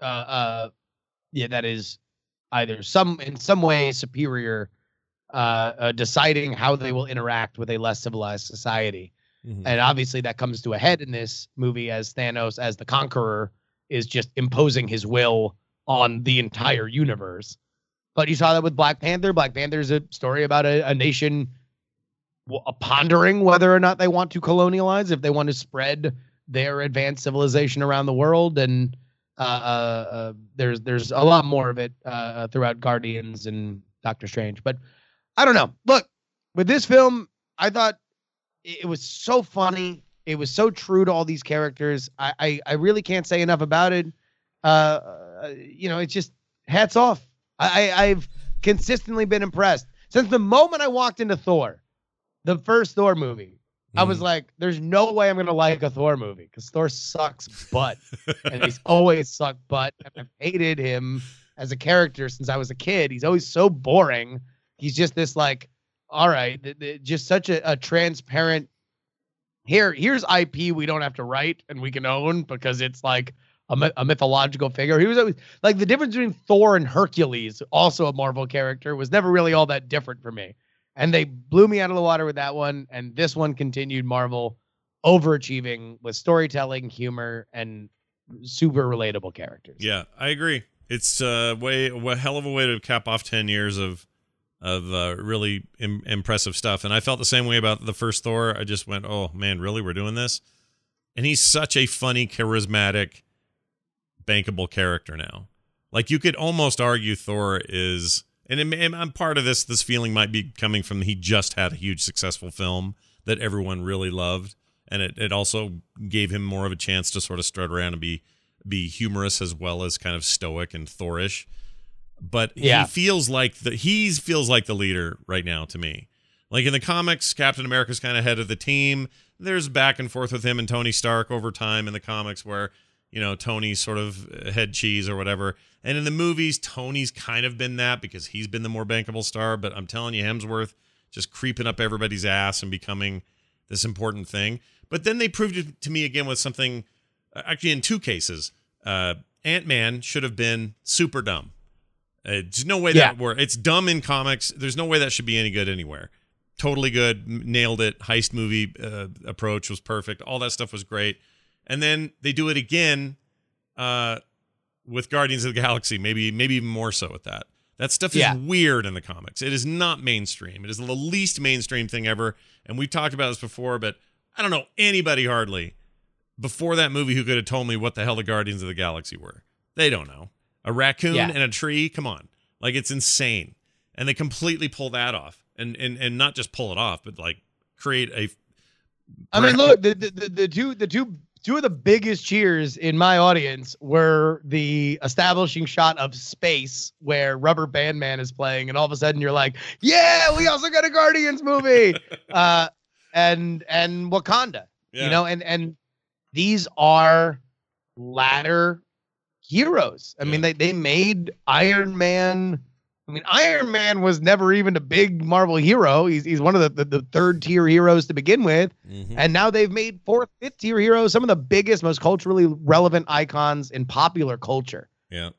[SPEAKER 2] uh, uh, yeah, that is either some in some way superior, uh, uh, deciding how they will interact with a less civilized society, mm-hmm. and obviously that comes to a head in this movie as Thanos, as the conqueror, is just imposing his will on the entire universe. But you saw that with Black Panther. Black Panther is a story about a, a nation pondering whether or not they want to colonialize, if they want to spread their advanced civilization around the world. And uh, uh, uh, there's there's a lot more of it uh, uh, throughout Guardians and Doctor Strange. But I don't know. Look, with this film, I thought it was so funny. It was so true to all these characters. I I, I really can't say enough about it. Uh, you know, it's just hats off. I, I've consistently been impressed since the moment I walked into Thor, the first Thor movie. Mm. I was mm-hmm. like, "There's no way I'm gonna like a Thor movie because Thor sucks butt, and he's always sucked butt. And I've hated him as a character since I was a kid. He's always so boring. He's just this like, all right, th- th- just such a, a transparent. Here, here's IP we don't have to write and we can own because it's like a, a, mythological figure. He was always like the difference between Thor and Hercules, also a Marvel character, was never really all that different for me. And they blew me out of the water with that one. And this one continued Marvel overachieving with storytelling, humor, and super relatable characters.
[SPEAKER 1] Yeah, I agree. It's a way a hell of a way to cap off ten years of of uh, really Im- impressive stuff. And I felt the same way about the first Thor. I just went, "Oh man, really? We're doing this?" And he's such a funny, charismatic bankable character now. Like you could almost argue Thor is, and, it, I'm part of this. This feeling might be coming from he just had a huge successful film that everyone really loved, and it, it also gave him more of a chance to sort of strut around and be be humorous as well as kind of stoic and Thorish. but
[SPEAKER 2] Yeah.
[SPEAKER 1] he feels like the he's feels like the leader right now to me. Like in the comics, Captain America's kind of head of the team. There's back and forth with him and Tony Stark over time in the comics where, you know, Tony's sort of head cheese or whatever. And in the movies, Tony's kind of been that because he's been the more bankable star. But I'm telling you, Hemsworth just creeping up everybody's ass and becoming this important thing. But then they proved it to me again with something, uh, actually, in two cases. Uh, Ant Man should have been super dumb. Uh, there's no way
[SPEAKER 2] Yeah.
[SPEAKER 1] that were it's dumb in comics. There's no way that should be any good anywhere. Totally good, nailed it. Heist movie uh, approach was perfect. All that stuff was great. And then they do it again uh, with Guardians of the Galaxy. Maybe maybe even more so with that. That stuff is
[SPEAKER 2] Yeah.
[SPEAKER 1] weird in the comics. It is not mainstream. It is the least mainstream thing ever. And we've talked about this before, but I don't know anybody hardly before that movie who could have told me what the hell the Guardians of the Galaxy were. They don't know. A raccoon
[SPEAKER 2] Yeah.
[SPEAKER 1] and a tree? Come on. Like it's insane. And they completely pull that off. And and and not just pull it off, but like create a
[SPEAKER 2] I mean, look, the, the the the two the two two of the biggest cheers in my audience were the establishing shot of space where Rubber Band Man is playing, and all of a sudden you're like, "Yeah, we also got a Guardians movie," uh, and and Wakanda,
[SPEAKER 1] Yeah.
[SPEAKER 2] you know, and and these are ladder heroes. I mean, they they made Iron Man. I mean, Iron Man was never even a big Marvel hero. He's he's one of the, the, the third tier heroes to begin with.
[SPEAKER 1] Mhm.
[SPEAKER 2] And now they've made fourth, fifth tier heroes, some of the biggest, most culturally relevant icons in popular culture.
[SPEAKER 1] Yeah.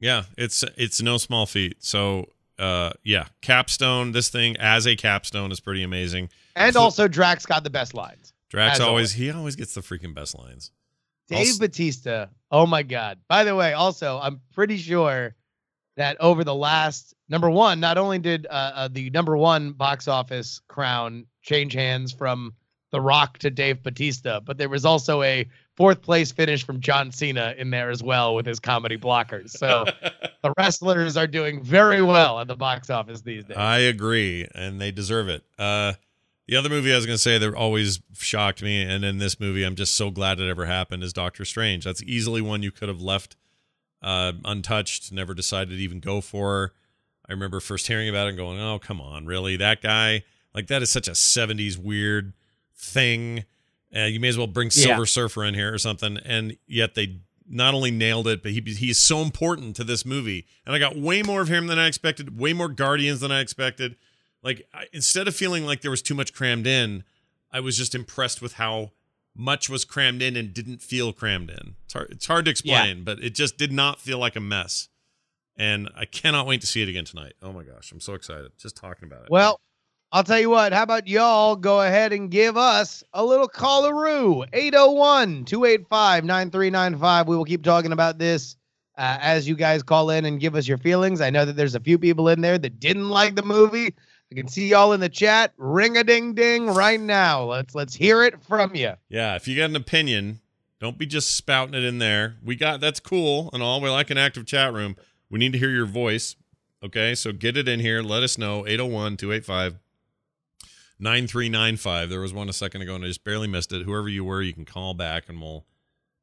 [SPEAKER 1] Yeah, it's it's no small feat. So, uh yeah, capstone this thing as a capstone is pretty amazing.
[SPEAKER 2] And
[SPEAKER 1] So-
[SPEAKER 2] also, Drax got the best lines.
[SPEAKER 1] Drax always
[SPEAKER 2] always.
[SPEAKER 1] he always gets the freaking best lines.
[SPEAKER 2] Dave
[SPEAKER 1] Also-
[SPEAKER 2] Batista. Oh my God. By the way, also, I'm pretty sure that over the last number one, not only did uh, uh, the number one box office crown change hands from The Rock to Dave Batista, but there was also a fourth place finish from John Cena in there as well with his comedy blockers. So the wrestlers are doing very well at the box office these days.
[SPEAKER 1] I agree, and they deserve it. Uh, the other movie I was going to say that always shocked me, and in this movie, I'm just so glad it ever happened, is Doctor Strange. That's easily one you could have left uh, untouched, never decided to even go for. I remember first hearing about it and going, oh, come on, really? That guy? Like, that is such a 70s weird thing. Uh, you may as well bring
[SPEAKER 2] Yeah.
[SPEAKER 1] Silver Surfer in here or something. And yet they not only nailed it, but he he's so important to this movie. And I got way more of him than I expected, way more Guardians than I expected. Like I, instead of feeling like there was too much crammed in, I was just impressed with how much was crammed in and didn't feel crammed in. It's hard, it's hard to explain, but it just did not feel like a mess. And I cannot wait to see it again tonight. Oh my gosh, I'm so excited just talking about it.
[SPEAKER 2] Well, I'll tell you what. How about y'all go ahead and give us a little callaroo? 801 285 9395. We will keep talking about this uh, as you guys call in and give us your feelings. I know that there's a few people in there that didn't like the movie. I can see y'all in the chat. Ring a ding ding right now. Let's let's hear it from you.
[SPEAKER 1] Yeah, if you got an opinion, don't be just spouting it in there. We got that's cool and all. We like an active chat room. We need to hear your voice. Okay, so get it in here. Let us know. 801 285 9395. There was one a second ago and I just barely missed it. Whoever you were, you can call back and we'll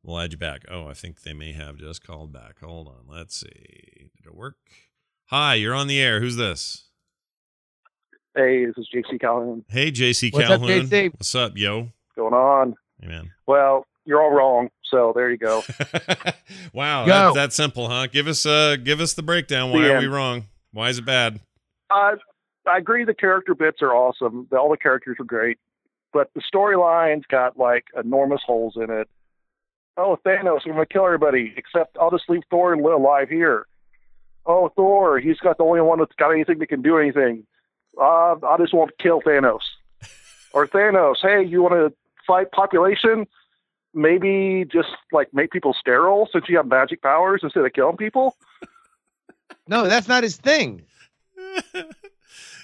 [SPEAKER 1] we'll add you back. Oh, I think they may have just called back. Hold on. Let's see. Did it work? Hi, you're on the air. Who's this?
[SPEAKER 3] Hey, this is JC Calhoun.
[SPEAKER 1] Hey, JC
[SPEAKER 2] What's up,
[SPEAKER 1] Calhoun.
[SPEAKER 2] JC?
[SPEAKER 1] What's up, yo?
[SPEAKER 3] What's going on?
[SPEAKER 1] Hey, man.
[SPEAKER 3] Well, you're all wrong. So there you go.
[SPEAKER 1] wow,
[SPEAKER 2] Go.
[SPEAKER 1] that's that simple, huh? Give us uh give us the breakdown. Why
[SPEAKER 3] The
[SPEAKER 1] are we wrong? Why is it bad?
[SPEAKER 3] I I agree the character bits are awesome. The- All the characters are great, but the storyline's got like enormous holes in it. Oh, Thanos, I'm gonna kill everybody except I'll just leave Thor alive here. Oh, Thor, he's got the only one that's got anything that can do anything. Uh, I just want to kill Thanos. Or Thanos, hey, you want to fight population? Maybe just like make people sterile since you have magic powers instead of killing people.
[SPEAKER 2] No, that's not his thing.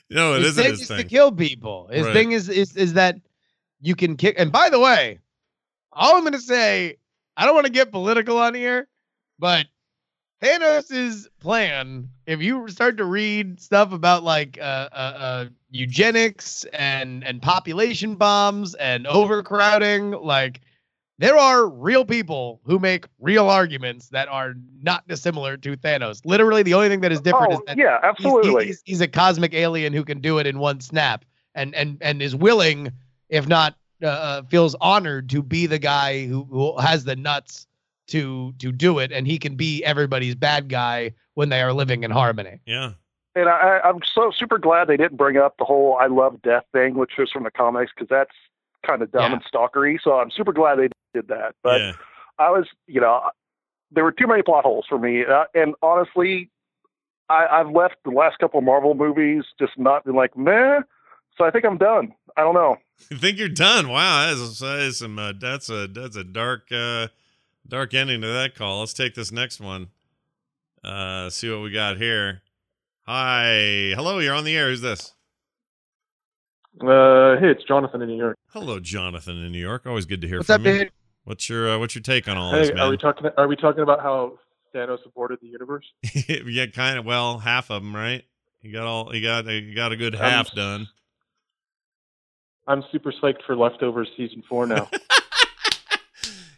[SPEAKER 1] no, it
[SPEAKER 2] his
[SPEAKER 1] isn't
[SPEAKER 2] thing
[SPEAKER 1] his
[SPEAKER 2] is
[SPEAKER 1] thing.
[SPEAKER 2] to kill people. His
[SPEAKER 1] Right.
[SPEAKER 2] thing is is is that you can kick. And by the way, all I'm gonna say, I don't want to get political on here, but Thanos' plan, if you start to read stuff about like uh, uh, uh, eugenics and and population bombs and overcrowding, like there are real people who make real arguments that are not dissimilar to Thanos. Literally, the only thing that is different
[SPEAKER 3] oh,
[SPEAKER 2] is that
[SPEAKER 3] yeah,
[SPEAKER 2] he's-
[SPEAKER 3] absolutely.
[SPEAKER 2] He's, he's a cosmic alien who can do it in one snap, and and and is willing, if not uh, uh, feels honored to be the guy who, who has the nuts to to do it, and he can be everybody's bad guy when they are living in harmony.
[SPEAKER 1] Yeah.
[SPEAKER 3] and I, I'm so super glad they didn't bring up the whole "I love death" thing, which was from the comics, because that's kind of dumb
[SPEAKER 2] Yeah.
[SPEAKER 3] and stalkery. So I'm super glad they did that. But
[SPEAKER 1] yeah.
[SPEAKER 3] I was, you know, there were too many plot holes for me, uh, and honestly, I, I've left the last couple of Marvel movies just not been like meh. So I think I'm done. I don't know.
[SPEAKER 1] You think you're done? Wow, that is, that is some. Uh, that's a that's a dark uh, dark ending to that call. Let's take this next one. Uh, see what we got here. Hi, hello. You're on the air. Who's this?
[SPEAKER 4] Uh, hey, it's Jonathan in New York.
[SPEAKER 1] Hello, Jonathan in New York. Always good to hear
[SPEAKER 2] What's
[SPEAKER 1] from
[SPEAKER 2] up,
[SPEAKER 1] you.
[SPEAKER 2] dude?
[SPEAKER 1] What's your uh, what's your take on all
[SPEAKER 4] hey,
[SPEAKER 1] this,
[SPEAKER 4] are we talking? Are we talking about how Thanos supported the universe?
[SPEAKER 1] yeah, kind of. Well, half of them, right? You got all. You got. You got a good half done.
[SPEAKER 4] I'm super psyched for Leftovers season four now.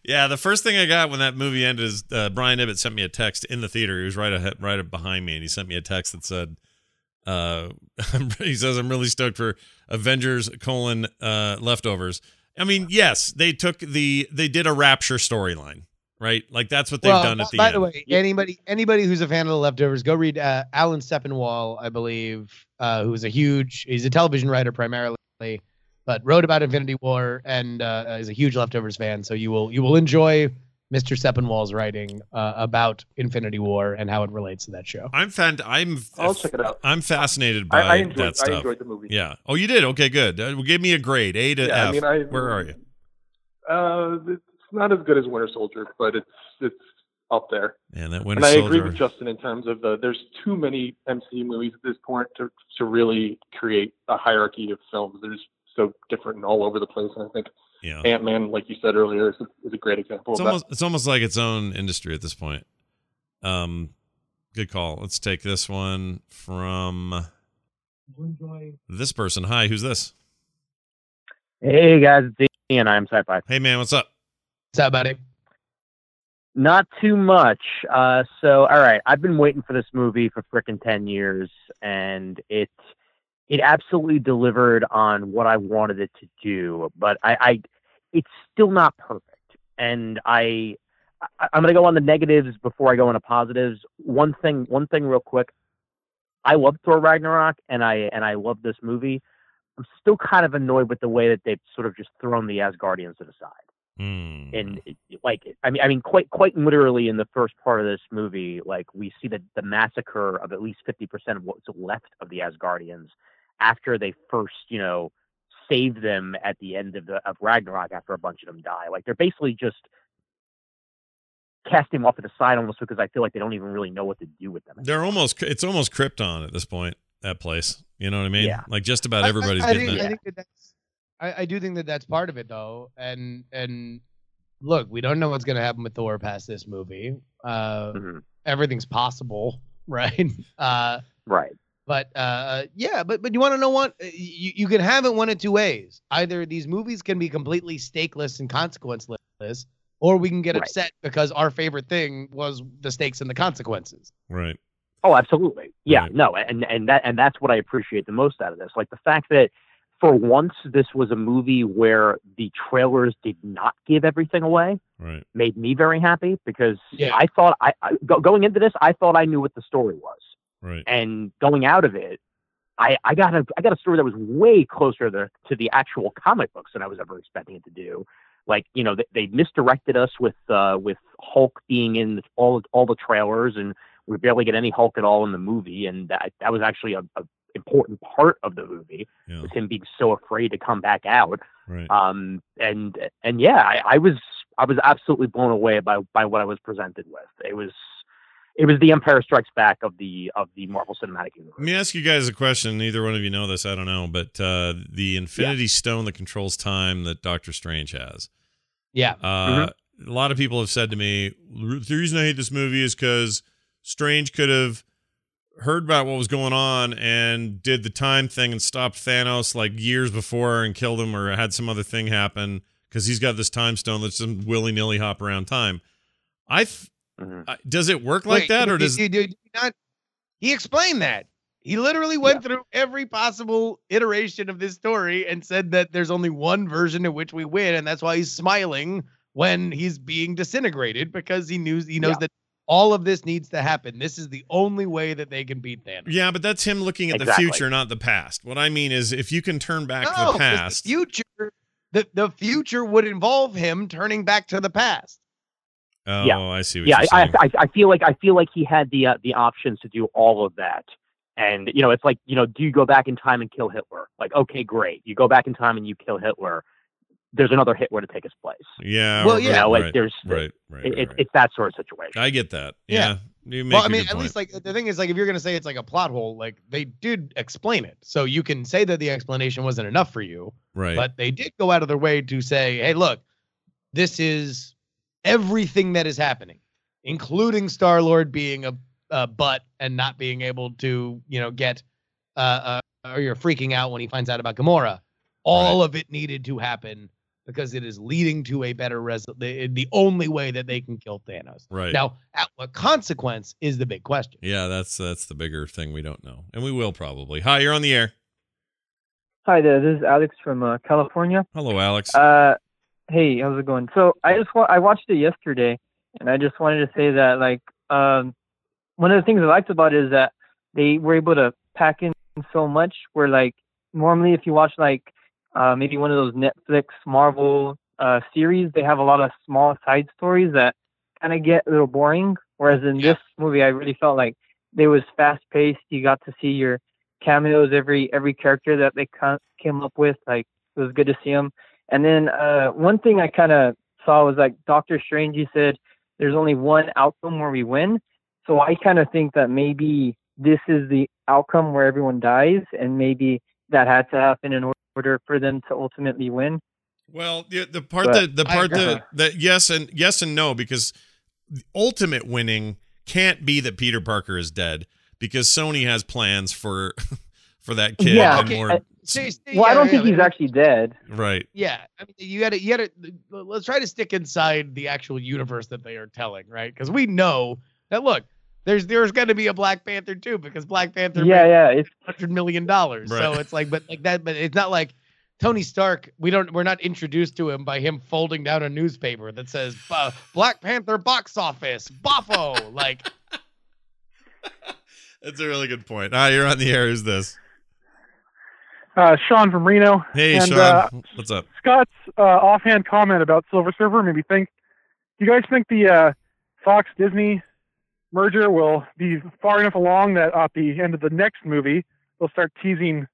[SPEAKER 1] Yeah, the first thing I got when that movie ended is uh, Brian Ibbett sent me a text in the theater. He was right ahead, right behind me, and he sent me a text that said, uh, "He says I'm really stoked for Avengers colon uh, leftovers." I mean, yes, they took the they did a Rapture storyline, right? Like that's what they've
[SPEAKER 2] well,
[SPEAKER 1] done at the
[SPEAKER 2] by
[SPEAKER 1] end.
[SPEAKER 2] the way, anybody anybody who's a fan of the leftovers, go read uh, Alan Sepinwall, I believe, uh, who's a huge he's a television writer primarily, but wrote about Infinity War and uh, is a huge leftovers fan. So you will you will enjoy Mr. Sepinwall's writing uh, about Infinity War and how it relates to that show.
[SPEAKER 1] I'm fan. I'm
[SPEAKER 4] I'll check it out.
[SPEAKER 1] I'm fascinated by
[SPEAKER 4] I enjoyed.
[SPEAKER 1] that
[SPEAKER 4] I enjoyed the movie.
[SPEAKER 1] Yeah. Oh, you did. Okay, good. Uh, give me a grade, A to
[SPEAKER 4] Yeah,
[SPEAKER 1] F.
[SPEAKER 4] I mean, I,
[SPEAKER 1] Where are you?
[SPEAKER 4] Uh, it's not as good as Winter Soldier, but it's it's up there.
[SPEAKER 1] And that Winter
[SPEAKER 4] and I agree with Justin in terms of the there's too many MCU movies at this point to to really create a hierarchy of films. There's so different and all over the place, and I think
[SPEAKER 1] yeah.
[SPEAKER 4] Ant Man, like you said earlier, is a, is a great example
[SPEAKER 1] It's
[SPEAKER 4] of
[SPEAKER 1] almost it's almost like its own industry at this point. Um, good call. Let's take this one from this person. Hi, who's this?
[SPEAKER 5] Hey guys, it's Ian. I'm sci-fi.
[SPEAKER 1] Hey man, what's up?
[SPEAKER 2] What's up, buddy?
[SPEAKER 5] Not too much. Uh, so all right, I've been waiting for this movie for frickin' ten years, and it it absolutely delivered on what I wanted it to do. But I, I it's still not perfect, and I, I I'm gonna go on the negatives before I go into positives. One thing, one thing, real quick. I love Thor Ragnarok, and I and I love this movie. I'm still kind of annoyed with the way that they've sort of just thrown the Asgardians to the side
[SPEAKER 1] Hmm.
[SPEAKER 5] and like I mean I mean quite quite literally in the first part of this movie like we see the the massacre of at least 50% of what's left of the Asgardians after they first you know save them at the end of the of Ragnarok after a bunch of them die like they're basically just casting them off to the side almost because I feel like they don't even really know what to do with them
[SPEAKER 1] They're almost it's almost Krypton at this point. That place. You know what I mean?
[SPEAKER 5] Yeah.
[SPEAKER 1] Like just about
[SPEAKER 2] I- I-
[SPEAKER 1] everybody's
[SPEAKER 2] I,
[SPEAKER 1] getting
[SPEAKER 2] think,
[SPEAKER 1] it.
[SPEAKER 2] I think that that's I, I do think that that's part of it though and and look we don't know what's going to happen with thor past this movie uh
[SPEAKER 5] Mhm.
[SPEAKER 2] everything's possible right uh
[SPEAKER 5] right
[SPEAKER 2] but uh yeah but but you want to know what Uh, you, you can have it one of two ways either these movies can be completely stakeless and consequenceless or we can get
[SPEAKER 5] Right.
[SPEAKER 2] upset because our favorite thing was the stakes and the consequences
[SPEAKER 1] Right.
[SPEAKER 5] Oh, absolutely. Yeah,
[SPEAKER 1] Right.
[SPEAKER 5] no, and and that and that's what I appreciate the most out of this. Like the fact that for once this was a movie where the trailers did not give everything away
[SPEAKER 1] Right.
[SPEAKER 5] made me very happy because
[SPEAKER 2] Yeah.
[SPEAKER 5] I thought I, I go, going into this I thought I knew what the story was,
[SPEAKER 1] Right.
[SPEAKER 5] and going out of it, I I got a I got a story that was way closer to to the actual comic books than I was ever expecting it to do. Like you know they, they misdirected us with uh with Hulk being in all all the trailers and we barely get any Hulk at all in the movie, and that that was actually a, a important part of the movie
[SPEAKER 1] Yeah.
[SPEAKER 5] was him being so afraid to come back out.
[SPEAKER 1] Right.
[SPEAKER 5] Um, and and yeah, I, I was I was absolutely blown away by by what I was presented with. It was it was the Empire Strikes Back of the of the Marvel Cinematic Universe.
[SPEAKER 1] Let me ask you guys a question. Neither one of you know this. I don't know, but uh, the Infinity Stone that controls time that Doctor Strange has.
[SPEAKER 2] yeah
[SPEAKER 1] Uh, A lot of people have said to me, the reason I hate this movie is because Strange could have heard about what was going on and did the time thing and stopped Thanos like years before and killed him or had some other thing happen. because he's got this time stone that's some willy nilly hop around time. I th-
[SPEAKER 5] Mhm.
[SPEAKER 1] I- does it work like
[SPEAKER 2] Wait,
[SPEAKER 1] that, or
[SPEAKER 2] did-
[SPEAKER 1] does
[SPEAKER 2] did- did he not? He explained that. He literally went through every possible iteration of this story and said that there's only one version in which we win, and that's why he's smiling when he's being disintegrated because he knows he knows
[SPEAKER 5] Yeah.
[SPEAKER 2] that all of this needs to happen. This is the only way that they can beat Thanos.
[SPEAKER 1] yeah? But that's him looking at
[SPEAKER 5] Exactly.
[SPEAKER 1] the future, not the past. What I mean is, if you can turn back
[SPEAKER 2] No,
[SPEAKER 1] the
[SPEAKER 2] 'cause
[SPEAKER 1] past,
[SPEAKER 2] The future, the, the future would involve him turning back to the past.
[SPEAKER 1] Oh,
[SPEAKER 5] Yeah.
[SPEAKER 1] I see what
[SPEAKER 5] yeah,
[SPEAKER 1] you're
[SPEAKER 5] I,
[SPEAKER 1] saying.
[SPEAKER 5] I I feel like I feel like he had the uh, the options to do all of that, and you know, it's like you know, do you go back in time and kill Hitler? Like, okay, great, you go back in time and you kill Hitler. There's another Hitler to take his place.
[SPEAKER 1] yeah,
[SPEAKER 2] Well, yeah.
[SPEAKER 5] You know, like
[SPEAKER 1] right,
[SPEAKER 5] there's
[SPEAKER 1] right, right,
[SPEAKER 5] it,
[SPEAKER 1] right,
[SPEAKER 5] it,
[SPEAKER 1] right.
[SPEAKER 5] it's that sort of situation.
[SPEAKER 1] I get that.
[SPEAKER 2] Yeah.
[SPEAKER 1] Yeah, you make
[SPEAKER 2] Well, I
[SPEAKER 1] a
[SPEAKER 2] mean, at
[SPEAKER 1] point.
[SPEAKER 2] least like the thing is like if you're gonna say it's like a plot hole, like they did explain it, so you can say that the explanation wasn't enough for you.
[SPEAKER 1] right.
[SPEAKER 2] but they did go out of their way to say, "Hey, look, this is everything that is happening, including Star Lord being a, a butt and not being able to, you know, get, uh, uh, or you're freaking out when he finds out about Gamora. All of it needed to happen because it is leading to a better result. The, the only way that they can kill Thanos.
[SPEAKER 1] right.
[SPEAKER 2] Now, at what consequence is the big question.
[SPEAKER 1] yeah, that's that's the bigger thing we don't know, and we will probably. Hi, you're on the air.
[SPEAKER 6] Hi there, this is Alex from uh, California.
[SPEAKER 1] Hello, Alex.
[SPEAKER 6] Uh, hey, how's it going? So I just wa- I watched it yesterday, and I just wanted to say that like um, one of the things I liked about it is that they were able to pack in so much. Where like normally if you watch like uh, maybe one of those Netflix Marvel uh, series, they have a lot of small side stories that kind of get a little boring. Whereas in
[SPEAKER 2] Yeah.
[SPEAKER 6] this movie, I really felt like it was fast paced. You got to see your cameos every every character that they ca- came up with. Like it was good to see them. And then uh, one thing I kind of saw was like Doctor Strange. He said there's only one outcome where we win. So I kind of think that maybe this is the outcome where everyone dies, and maybe that had to happen in order for them to ultimately win.
[SPEAKER 1] Well, the, the part
[SPEAKER 6] But-
[SPEAKER 1] that the
[SPEAKER 2] I
[SPEAKER 1] part
[SPEAKER 2] agree.
[SPEAKER 1] that that yes and yes and no because the ultimate winning can't be that Peter Parker is dead because Sony has plans for for that kid
[SPEAKER 6] Yeah,
[SPEAKER 1] and
[SPEAKER 2] okay,
[SPEAKER 1] more
[SPEAKER 6] uh,
[SPEAKER 2] See- see,
[SPEAKER 6] Well, I don't
[SPEAKER 2] yeah,
[SPEAKER 6] think he's actually dead.
[SPEAKER 1] right.
[SPEAKER 2] Yeah, I mean, you got to, you got to. Let's try to stick inside the actual universe that they are telling, right? Because we know that. Look, there's there's going to be a Black Panther too, because Black Panther
[SPEAKER 6] Yeah,
[SPEAKER 2] made
[SPEAKER 6] yeah. It's
[SPEAKER 2] hundred million dollars. So it's like, but like that, but it's not like Tony Stark. We don't, we're not introduced to him by him folding down a newspaper that says Black Panther box office, boffo. like,
[SPEAKER 1] That's a really good point. Ah, you're on the air. Who's this?
[SPEAKER 7] Uh, Sean from Reno.
[SPEAKER 1] Hey,
[SPEAKER 7] And,
[SPEAKER 1] Sean.
[SPEAKER 7] uh,
[SPEAKER 1] What's up?
[SPEAKER 7] Scott's uh, offhand comment about Silver Surfer made me think. Do you guys think the uh, Fox Disney merger will be far enough along that at the end of the next movie they'll start teasing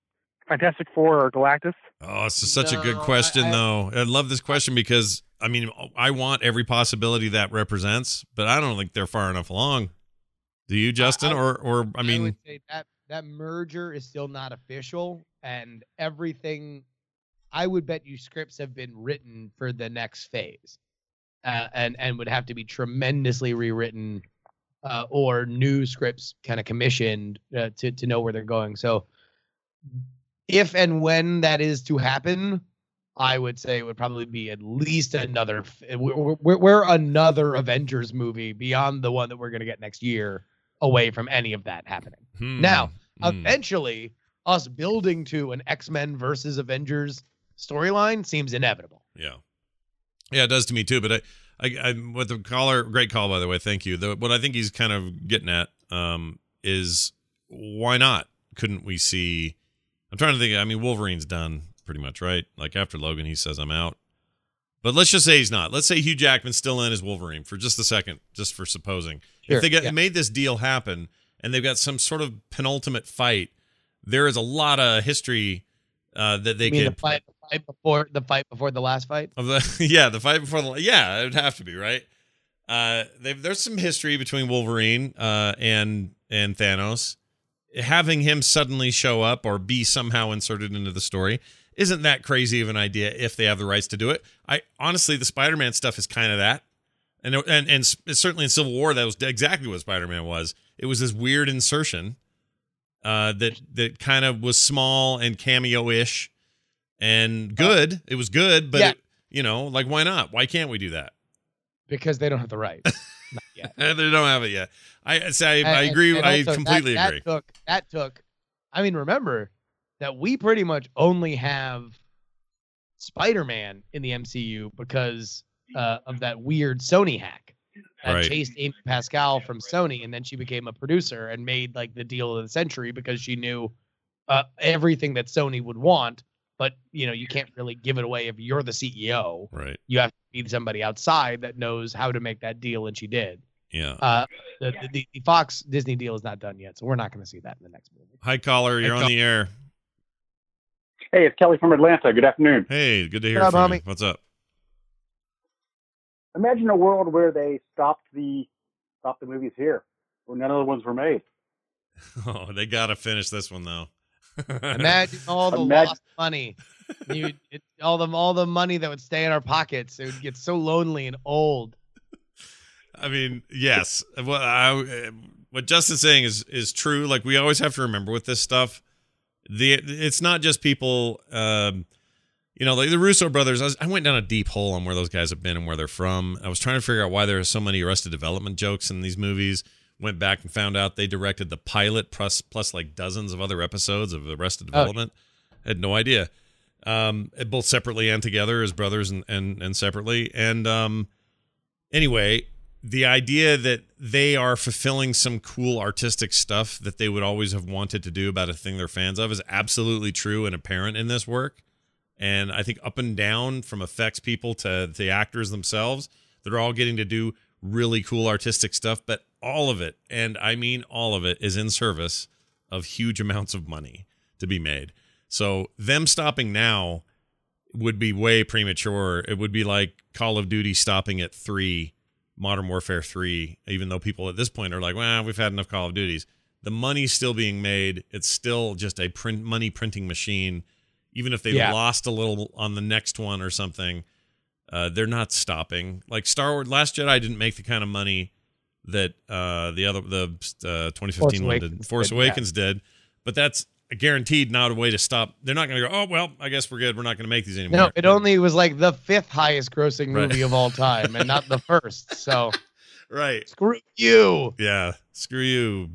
[SPEAKER 7] Fantastic Four or Galactus?
[SPEAKER 1] Oh, it's just such a good
[SPEAKER 2] No, I-
[SPEAKER 1] question,
[SPEAKER 2] I-
[SPEAKER 1] though. I love this question because I mean, I want every possibility that represents, but I don't think they're far enough along. Do you, Justin?
[SPEAKER 2] I-
[SPEAKER 1] or, or I mean,
[SPEAKER 2] would say that that merger is still not official, and everything. I would bet you scripts have been written for the next phase, uh, and and would have to be tremendously rewritten, uh, or new scripts kind of commissioned uh, to to know where they're going. So, if and when that is to happen, I would say it would probably be at least another. We're, we're, we're another Avengers movie beyond the one that we're gonna get next year away from any of that happening.
[SPEAKER 1] hmm,
[SPEAKER 2] Now,
[SPEAKER 1] hmm.
[SPEAKER 2] Eventually, us building to an X Men versus Avengers storyline seems inevitable.
[SPEAKER 1] Yeah, yeah, it does to me too. But I, I, I what the caller, great call by the way, thank you. The, what I think he's kind of getting at, um, is why not? Couldn't we see? I'm trying to think. I mean, Wolverine's done pretty much, right? Like after Logan, he says I'm out. But let's just say he's not. Let's say Hugh Jackman's still in as Wolverine for just a second, just for supposing.
[SPEAKER 2] Sure,
[SPEAKER 1] if they get
[SPEAKER 2] yeah.
[SPEAKER 1] made this deal happen and they've got some sort of penultimate fight, there is a lot of history uh, that they could
[SPEAKER 2] the fight, the fight before the fight before the last fight?
[SPEAKER 1] of the yeah the fight before the yeah it would have to be right uh there's some history between wolverine uh and and thanos having him suddenly show up or be somehow inserted into the story isn't that crazy of an idea if they have the rights to do it i honestly the spider-man stuff is kind of that and and and certainly in civil war that was exactly what spider-man was it was this weird insertion uh that that kind of was small and cameo-ish and good it was good but
[SPEAKER 2] Yeah.
[SPEAKER 1] it, You know, like why not? Why can't we do that?
[SPEAKER 2] because they don't have the rights. Not yet.
[SPEAKER 1] They don't have it yet. I say I
[SPEAKER 2] And-
[SPEAKER 1] agree.
[SPEAKER 2] and
[SPEAKER 1] I completely
[SPEAKER 2] that,
[SPEAKER 1] agree.
[SPEAKER 2] That took that took. I mean, remember that we pretty much only have Spider-Man in the MCU because uh, of that weird Sony hack that
[SPEAKER 1] Right.
[SPEAKER 2] chased Amy Pascal from Sony, and then she became a producer and made like the deal of the century because she knew uh, everything that Sony would want. But you know, you can't really give it away if you're the CEO.
[SPEAKER 1] right.
[SPEAKER 2] You have to be somebody outside that knows how to make that deal, and she did.
[SPEAKER 1] Yeah.
[SPEAKER 2] Uh, the, the the Fox Disney deal is not done yet, so we're not going to see that in the next movie.
[SPEAKER 1] Hi, caller. You're on
[SPEAKER 2] Col-
[SPEAKER 1] the air.
[SPEAKER 8] Hey, it's Kelly from Atlanta. Good afternoon.
[SPEAKER 1] Hey, good to hear
[SPEAKER 2] What up,
[SPEAKER 1] from you.
[SPEAKER 2] homie?
[SPEAKER 1] What's up?
[SPEAKER 8] Imagine a world where they stopped the stopped the movies here, where none of the ones were made.
[SPEAKER 1] Oh, they got to finish this one though.
[SPEAKER 2] Imagine all the
[SPEAKER 8] Imagine-
[SPEAKER 2] lost money, you it, all the all the money that would stay in our pockets. It would get so lonely and old.
[SPEAKER 1] I mean, yes. What I, what Justin's saying is is true. Like we always have to remember with this stuff, the it's not just people. Um, you know, like the Russo brothers. I, was, I went down a deep hole on where those guys have been and where they're from. I was trying to figure out why there are so many Arrested Development jokes in these movies. Went back and found out they directed the pilot plus plus like dozens of other episodes of Arrested
[SPEAKER 2] Oh.
[SPEAKER 1] Development. Had no idea. Um, both separately and together as brothers and and, and separately. And um, anyway, the idea that they are fulfilling some cool artistic stuff that they would always have wanted to do about a thing they're fans of is absolutely true and apparent in this work. And I think up and down from effects people to the actors themselves, they're all getting to do really cool artistic stuff, but all of it, and I mean all of it, is in service of huge amounts of money to be made. So them stopping now would be way premature. It would be like Call of Duty stopping at three, Modern Warfare three, even though people at this point are like, well, we've had enough Call of Duties. The money's still being made. It's still just a print money printing machine. Even if they
[SPEAKER 2] Yeah.
[SPEAKER 1] lost a little on the next one or something, uh, they're not stopping. Like Star Wars, Last Jedi didn't make the kind of money that uh, the other the uh, 2015
[SPEAKER 2] Force
[SPEAKER 1] one did. Force
[SPEAKER 2] did, yeah.
[SPEAKER 1] Awakens did, but that's guaranteed not a way to stop. They're not going to go. Oh well, I guess we're good. We're not going to make these anymore.
[SPEAKER 2] No, it only was like the fifth highest grossing
[SPEAKER 1] Right.
[SPEAKER 2] movie of all time, and not the first. So
[SPEAKER 1] right.
[SPEAKER 2] screw you.
[SPEAKER 1] Yeah. Screw you,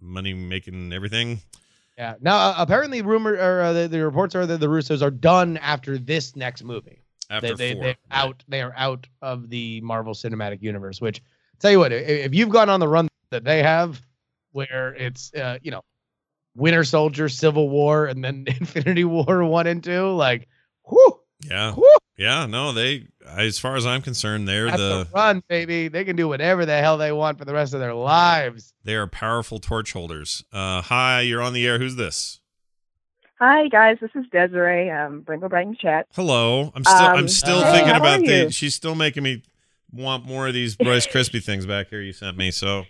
[SPEAKER 1] money making everything.
[SPEAKER 2] Yeah. Now, uh, apparently, rumor or uh, the, the reports are that the Russos are done after this next movie.
[SPEAKER 1] After
[SPEAKER 2] they, they,
[SPEAKER 1] four,
[SPEAKER 2] they're
[SPEAKER 1] right.
[SPEAKER 2] out. They are out of the Marvel Cinematic Universe. Which, tell you what, i- if you've gone on the run that they have, where it's uh, you know, Winter Soldier, Civil War, and then Infinity War one and two, like, whoo,
[SPEAKER 1] Yeah.
[SPEAKER 2] whoo,
[SPEAKER 1] Yeah. No, they. As far as I'm concerned, they're
[SPEAKER 2] that's
[SPEAKER 1] the
[SPEAKER 2] the run, baby. They can do whatever the hell they want for the rest of their lives.
[SPEAKER 1] they are powerful torch holders. Uh, hi, you're on the air. Who's this?
[SPEAKER 9] Hi guys, this is Desiree. Um, Bringo Brighton Chat.
[SPEAKER 1] Hello. I'm still. I'm
[SPEAKER 9] Um,
[SPEAKER 1] still
[SPEAKER 2] hey,
[SPEAKER 1] thinking about the. She's still making me want more of these Rice Krispie things back here. You sent me. So.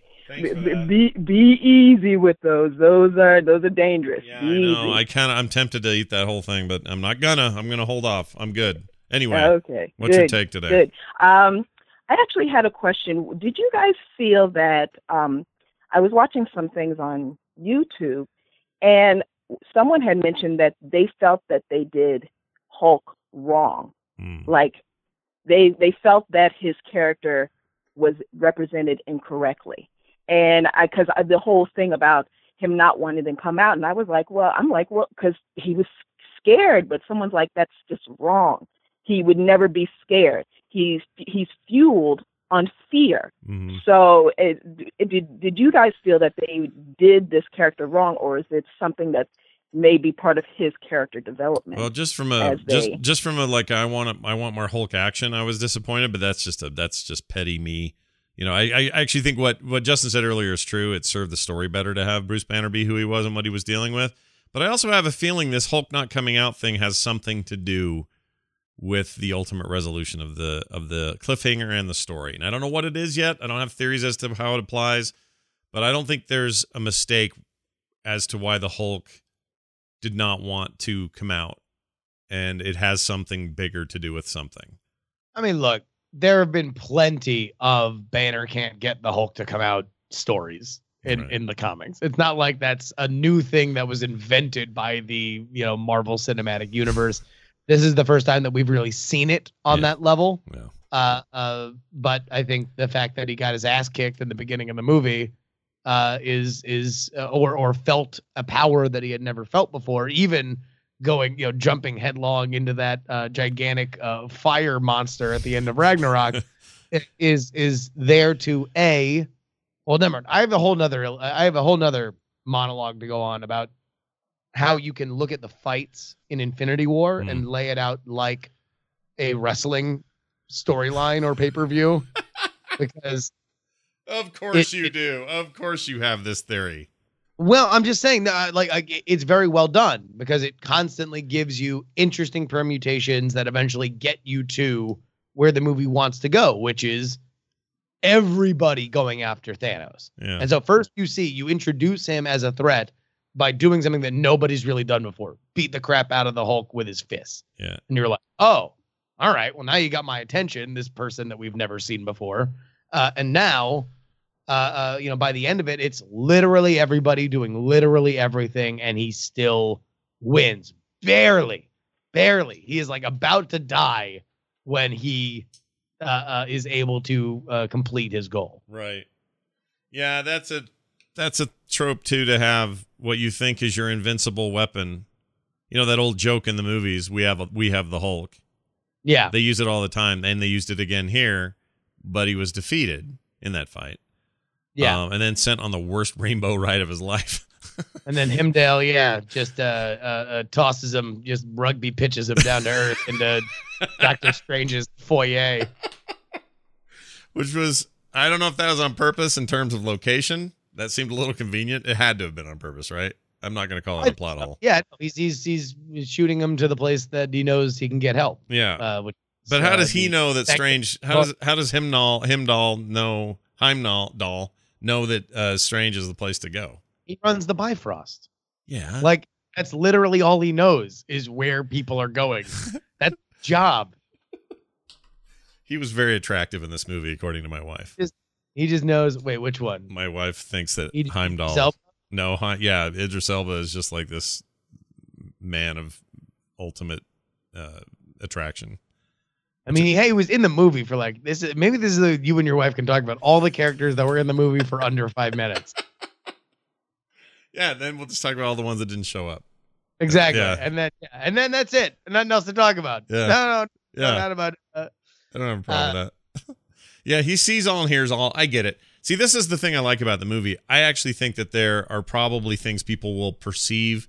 [SPEAKER 9] Be be easy with those. Those are those are dangerous.
[SPEAKER 1] Yeah,
[SPEAKER 9] be
[SPEAKER 1] I know.
[SPEAKER 9] easy.
[SPEAKER 1] I kind of. I'm tempted to eat that whole thing, but I'm not gonna. I'm gonna hold off. I'm good. Anyway,
[SPEAKER 9] okay.
[SPEAKER 1] what's
[SPEAKER 9] good,
[SPEAKER 1] your take today?
[SPEAKER 9] Good. Um, I actually had a question. Did you guys feel that um, I was watching some things on YouTube, and someone had mentioned that they felt that they did Hulk wrong.
[SPEAKER 1] Hmm.
[SPEAKER 9] like they they felt that his character was represented incorrectly and i because the whole thing about him not wanting to come out and i was like well i'm like well because he was scared but someone's like that's just wrong he would never be scared he's he's fueled on fear
[SPEAKER 1] Mhm.
[SPEAKER 9] so it, it, did did you guys feel that they did this character wrong or is it something that may be part of his character development
[SPEAKER 1] Well, just from a just
[SPEAKER 9] they-
[SPEAKER 1] just from a like I want I want more Hulk action. I was disappointed, but that's just a that's just petty me. You know, I, I actually think what what Justin said earlier is true. It served the story better to have Bruce Banner be who he was and what he was dealing with. But I also have a feeling this Hulk not coming out thing has something to do with the ultimate resolution of the of the cliffhanger and the story. And I don't know what it is yet. I don't have theories as to how it applies, but I don't think there's a mistake as to why the Hulk did not want to come out and it has something bigger to do with something.
[SPEAKER 2] I mean, look, there have been plenty of Banner can't get the Hulk to come out stories in,
[SPEAKER 1] Right.
[SPEAKER 2] in the comics. It's not like that's a new thing that was invented by the, you know, Marvel Cinematic Universe. this is the first time that we've really seen it on
[SPEAKER 1] Yeah.
[SPEAKER 2] that level.
[SPEAKER 1] Yeah.
[SPEAKER 2] Uh, uh, but I think the fact that he got his ass kicked in the beginning of the movie uh, is is uh, or or felt a power that he had never felt before, even going you know jumping headlong into that uh, gigantic uh, fire monster at the end of Ragnarok is is there to a well never mind. I have a whole nother I have a whole nother monologue to go on about how you can look at the fights in Infinity War and lay it out like a wrestling storyline or pay per view because
[SPEAKER 1] Of course
[SPEAKER 2] It-
[SPEAKER 1] you do. Of course you have this theory.
[SPEAKER 2] Well i'm just saying that like, like it's very well done because it constantly gives you interesting permutations that eventually get you to where the movie wants to go which is everybody going after thanos.
[SPEAKER 1] Yeah.
[SPEAKER 2] and so first you see you introduce him as a threat by doing something that nobody's really done before. Beat the crap out of the hulk with his fists
[SPEAKER 1] Yeah.
[SPEAKER 2] and you're like oh all right. Well now you got my attention this person that we've never seen before. Uh, and now uh, uh, you know by the end of it it's literally everybody doing literally everything and he still wins barely barely he is like about to die when he uh, uh, is able to uh, complete his goal
[SPEAKER 1] Right. Yeah, that's a that's a trope too to have what you think is your invincible weapon. You know that old joke in the movies, we have a, we have the Hulk.
[SPEAKER 2] yeah
[SPEAKER 1] They use it all the time and they used it again here, but he was defeated in that fight.
[SPEAKER 2] Yeah
[SPEAKER 1] Um, and then sent on the worst rainbow ride of his life.
[SPEAKER 2] and then Heimdall yeah just uh, uh, uh, tosses him just rugby pitches him down to earth into doctor strange's foyer
[SPEAKER 1] Which was I don't know if that was on purpose in terms of location. That seemed a little convenient. It had to have been on purpose, right? I'm not going to call it a plot hole.
[SPEAKER 2] yeah he's, he's he's shooting him to the place that he knows he can get help
[SPEAKER 1] Yeah.
[SPEAKER 2] uh, which
[SPEAKER 1] But how
[SPEAKER 2] uh,
[SPEAKER 1] does he know that Strange? How does how does Heimdall Heimdall know Heimdall doll know that uh, Strange is the place to go?
[SPEAKER 2] he runs the bifrost
[SPEAKER 1] Yeah,
[SPEAKER 2] like that's literally all he knows is where people are going that job
[SPEAKER 1] he was very attractive in this movie, according to my wife.
[SPEAKER 2] he just knows wait which one
[SPEAKER 1] My wife thinks that
[SPEAKER 2] Idris
[SPEAKER 1] Heimdall.
[SPEAKER 2] Elba?
[SPEAKER 1] No, Hi- yeah, Idris Elba is just like this man of ultimate uh, attraction.
[SPEAKER 2] I mean, hey, he was in the movie for like this. Is, maybe this is a, you and your wife can talk about all the characters that were in the movie for under five minutes.
[SPEAKER 1] Yeah, then we'll just talk about all the ones that didn't show up.
[SPEAKER 2] Exactly,
[SPEAKER 1] Yeah.
[SPEAKER 2] and then yeah, and then that's it. Nothing else to talk about.
[SPEAKER 1] Yeah.
[SPEAKER 2] No, no, no,
[SPEAKER 1] Yeah.
[SPEAKER 2] not about. Uh,
[SPEAKER 1] I don't have a problem with that. yeah, he sees all and hears all. I get it. See, this is the thing I like about the movie. I actually think that there are probably things people will perceive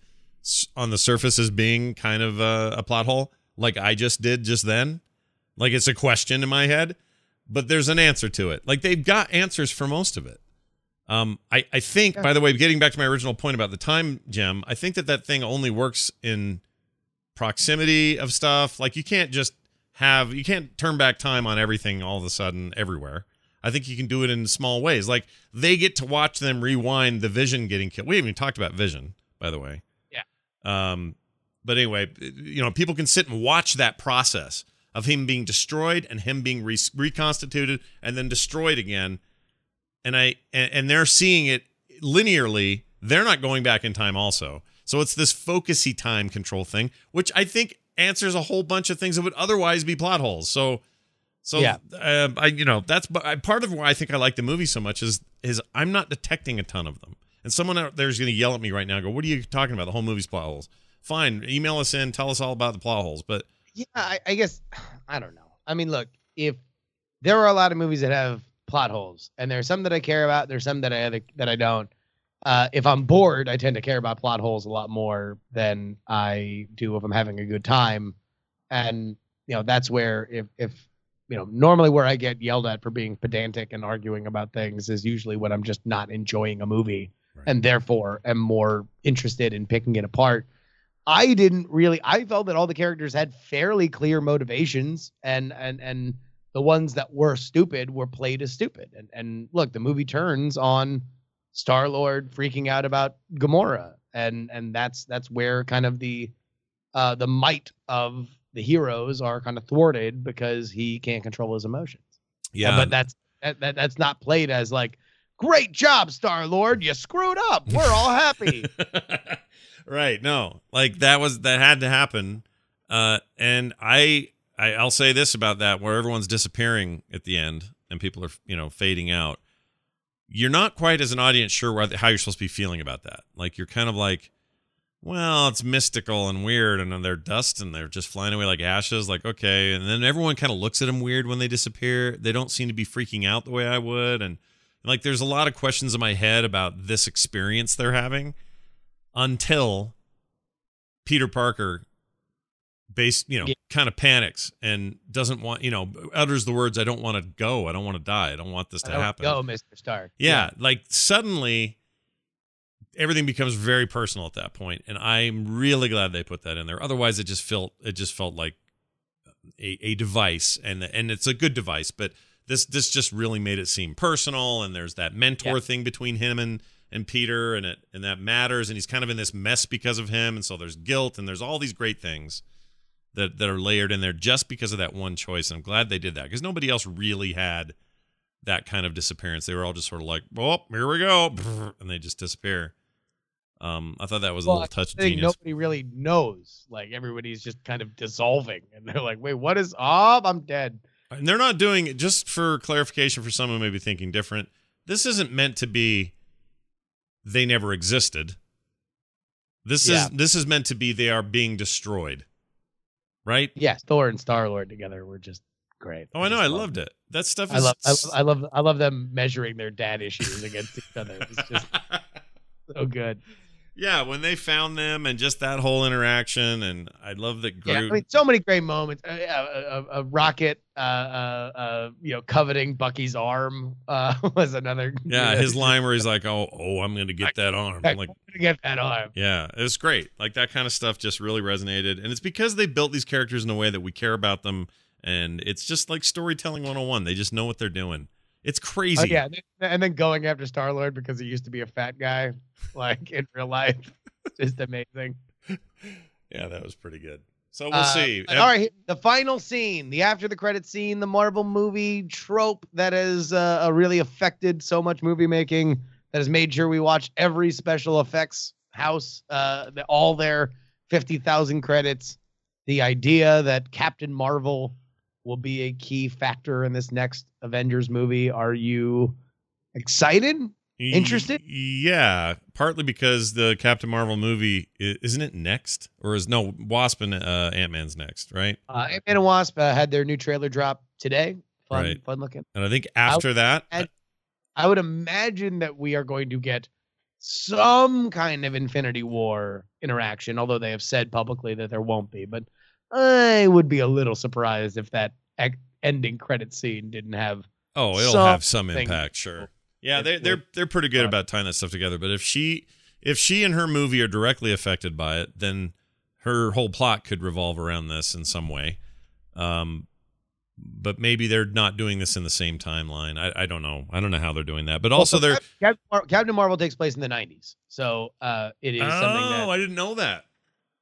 [SPEAKER 1] on the surface as being kind of a, a plot hole, like I just did just then. Like it's a question in my head, but there's an answer to it. Like they've got answers for most of it. Um, I, I think, by the way, getting back to my original point about the time gem, I think that that thing only works in proximity of stuff. Like you can't just have you can't turn back time on everything all of a sudden everywhere. I think you can do it in small ways. Like they get to watch them rewind the Vision getting killed. We haven't even talked about Vision, by the way.
[SPEAKER 2] Yeah.
[SPEAKER 1] Um, but anyway, you know, people can sit and watch that process of him being destroyed and him being re- reconstituted and then destroyed again. And I and, and they're seeing it linearly. They're not going back in time also. So it's this focusy time control thing, which I think answers a whole bunch of things that would otherwise be plot holes. So so
[SPEAKER 2] Yeah.
[SPEAKER 1] uh, I you know that's but I, part of why I think I like the movie so much is is I'm not detecting a ton of them. And someone out there is going to yell at me right now. Go, what are you talking about? The whole movie's plot holes. Fine, email us in, tell us all about the plot holes. But
[SPEAKER 2] yeah, I, I guess I don't know. I mean, look, if there are a lot of movies that have plot holes, and there's some that I care about, there's some that I that I don't. Uh, if I'm bored, I tend to care about plot holes a lot more than I do if I'm having a good time. And you know, that's where if if you know, normally where I get yelled at for being pedantic and arguing about things is usually when I'm just not enjoying a movie and therefore am more interested in picking it apart. I didn't really I felt that all the characters had fairly clear motivations and and and the ones that were stupid were played as stupid. And and look, the movie turns on Star Lord freaking out about Gamora. And and that's that's where kind of the uh the might of the heroes are kind of thwarted because he can't control his emotions.
[SPEAKER 1] yeah,
[SPEAKER 2] but that's that, that that's not played as like great job Star Lord, you screwed up. We're all happy.
[SPEAKER 1] right no like that was that had to happen Uh, and I, I, I'll say this about that: where everyone's disappearing at the end and people are, you know, fading out. You're not quite as an audience sure how you're supposed to be feeling about that. Like you're kind of like, well, it's mystical and weird, and then they're dust and they're just flying away like ashes. Like okay, and then everyone kind of looks at them weird when they disappear. They don't seem to be freaking out the way I would, and like there's a lot of questions in my head about this experience they're having until Peter Parker base you know
[SPEAKER 2] Yeah.
[SPEAKER 1] kind of panics and doesn't want you know utters the words i don't want to go i don't want to die i don't want this to happen
[SPEAKER 2] Go, Mr. Stark.
[SPEAKER 1] yeah, like suddenly everything becomes very personal at that point and i'm really glad they put that in there otherwise it just felt it just felt like a, a device and and it's a good device but this this just really made it seem personal and there's that mentor
[SPEAKER 2] Yeah.
[SPEAKER 1] thing between him and and peter and it and that matters and he's kind of in this mess because of him and so there's guilt and there's all these great things that that are layered in there just because of that one choice and i'm glad they did that because nobody else really had that kind of disappearance. They were all just sort of like, "Oh, here we go," and they just disappear. Um, I thought that was a little touch of genius.
[SPEAKER 2] nobody really knows. Like everybody's just kind of dissolving, and they're like, "Wait, what is? Oh, I'm dead."
[SPEAKER 1] And they're not doing it just for clarification for someone maybe thinking different. This isn't meant to be they never existed. This
[SPEAKER 2] Yeah.
[SPEAKER 1] is this is meant to be they are being destroyed. Right?
[SPEAKER 2] Yes, Thor and Star Lord together were just great.
[SPEAKER 1] Oh, I know. I loved it. That stuff is
[SPEAKER 2] I love, I love, I love, I love them measuring their dad issues against each other. It's just so good.
[SPEAKER 1] Yeah, when they found them and just that whole interaction and I love that
[SPEAKER 2] Yeah, I mean, so many great moments. Uh, yeah, a, rocket, uh, uh, uh, you know, coveting Bucky's arm uh, was another.
[SPEAKER 1] Yeah, his line where he's like, "Oh, oh, I'm going to get that arm." I'm like,
[SPEAKER 2] get that arm.
[SPEAKER 1] yeah, it was great. Like that kind of stuff just really resonated, and it's because they built these characters in a way that we care about them, and it's just like storytelling 101. They just know what they're doing. It's crazy.
[SPEAKER 2] Oh yeah, and then- going after Star Lord because he used to be a fat guy, like in real life, just amazing.
[SPEAKER 1] Yeah, that was pretty good. So we'll
[SPEAKER 2] Uh,
[SPEAKER 1] see.
[SPEAKER 2] all right, the final scene, the after the credit scene, the Marvel movie trope that has uh, really affected so much movie making that has made sure we watch every special effects house, uh, all their fifty thousand credits. The idea that Captain Marvel will be a key factor in this next Avengers movie. Are you excited? Interested?
[SPEAKER 1] Yeah, partly because the Captain Marvel movie isn't it next, or is no Wasp and uh, Ant Man's next, right?
[SPEAKER 2] Uh, Ant-Man and Wasp uh, had their new trailer drop today. Fun,
[SPEAKER 1] Right.
[SPEAKER 2] fun looking.
[SPEAKER 1] And I think after that,
[SPEAKER 2] and- I would imagine that we are going to get some kind of Infinity War interaction, although they have said publicly that there won't be. But I would be a little surprised if that ec- ending credit scene didn't have.
[SPEAKER 1] Oh, it'll have some impact, sure. Yeah, they they're they're pretty good about tying that stuff together. But if she if she and her movie are directly affected by it, then her whole plot could revolve around this in some way. Um, but maybe they're not doing this in the same timeline. I, I don't know. I don't know how they're doing that. But also, they're
[SPEAKER 2] Captain, Captain Marvel takes place in the '90s, so uh, it is
[SPEAKER 1] oh,
[SPEAKER 2] something that
[SPEAKER 1] I didn't know that.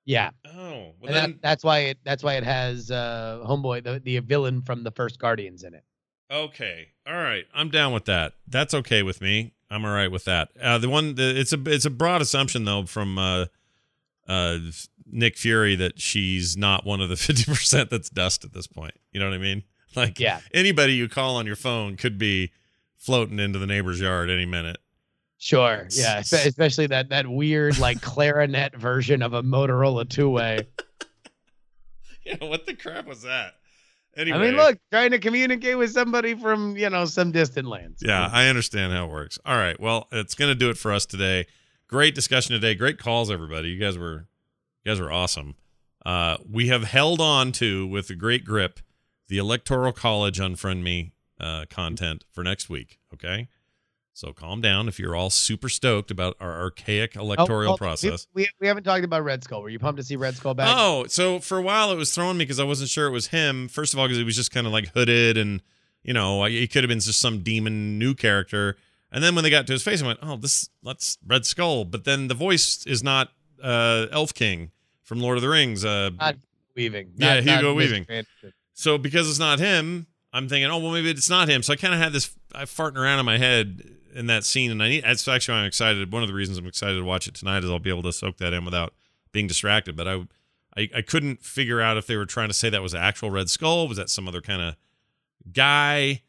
[SPEAKER 2] Yeah.
[SPEAKER 1] Oh, well
[SPEAKER 2] and
[SPEAKER 1] then
[SPEAKER 2] that, that's why it that's why it has uh, Homeboy, the the villain from the first Guardians in it.
[SPEAKER 1] Okay. All right. I'm down with that. That's okay with me. I'm all right with that. Uh, the one the, it's a it's a broad assumption though from uh, uh, Nick Fury that she's not one of the 50% that's dust at this point. You know what I mean? Like
[SPEAKER 2] Yeah.
[SPEAKER 1] anybody you call on your phone could be floating into the neighbor's yard any minute.
[SPEAKER 2] Sure. Yeah. espe- Especially that that weird like clarinet version of a Motorola two way.
[SPEAKER 1] Yeah, what the crap was that? Anyway,
[SPEAKER 2] I mean, look, trying to communicate with somebody from you know some distant lands.
[SPEAKER 1] Yeah, I understand how it works. All right. Well, it's going to do it for us today. Great discussion today. Great calls, everybody. You guys were, you guys were awesome. Uh, we have held on to with a great grip the Electoral College Unfriend Me uh, content for next week. Okay. So calm down if you're all super stoked about our archaic
[SPEAKER 2] Oh,
[SPEAKER 1] electoral
[SPEAKER 2] well,
[SPEAKER 1] process.
[SPEAKER 2] We, we, we haven't talked about Red Skull. Were you pumped to see Red Skull back?
[SPEAKER 1] Oh, so for a while it was throwing me because I wasn't sure it was him. First of all, because he was just kind of like hooded and, you know, he could have been just some demon new character. And then when they got to his face, I went, oh, this, that's Red Skull. But then the voice is not uh, Elf King from Lord of the Rings. Uh,
[SPEAKER 2] Not Weaving.
[SPEAKER 1] Yeah,
[SPEAKER 2] Not-
[SPEAKER 1] Hugo
[SPEAKER 2] not
[SPEAKER 1] Weaving. So because it's not him, I'm thinking, oh, well, maybe it's not him. So I kind of had this I farting around in my head in that scene. And I need, that's actually why I'm excited. One of the reasons I'm excited to watch it tonight is I'll be able to soak that in without being distracted. But I, I, I couldn't figure out if they were trying to say that was actual Red Skull. Was that some other kind of guy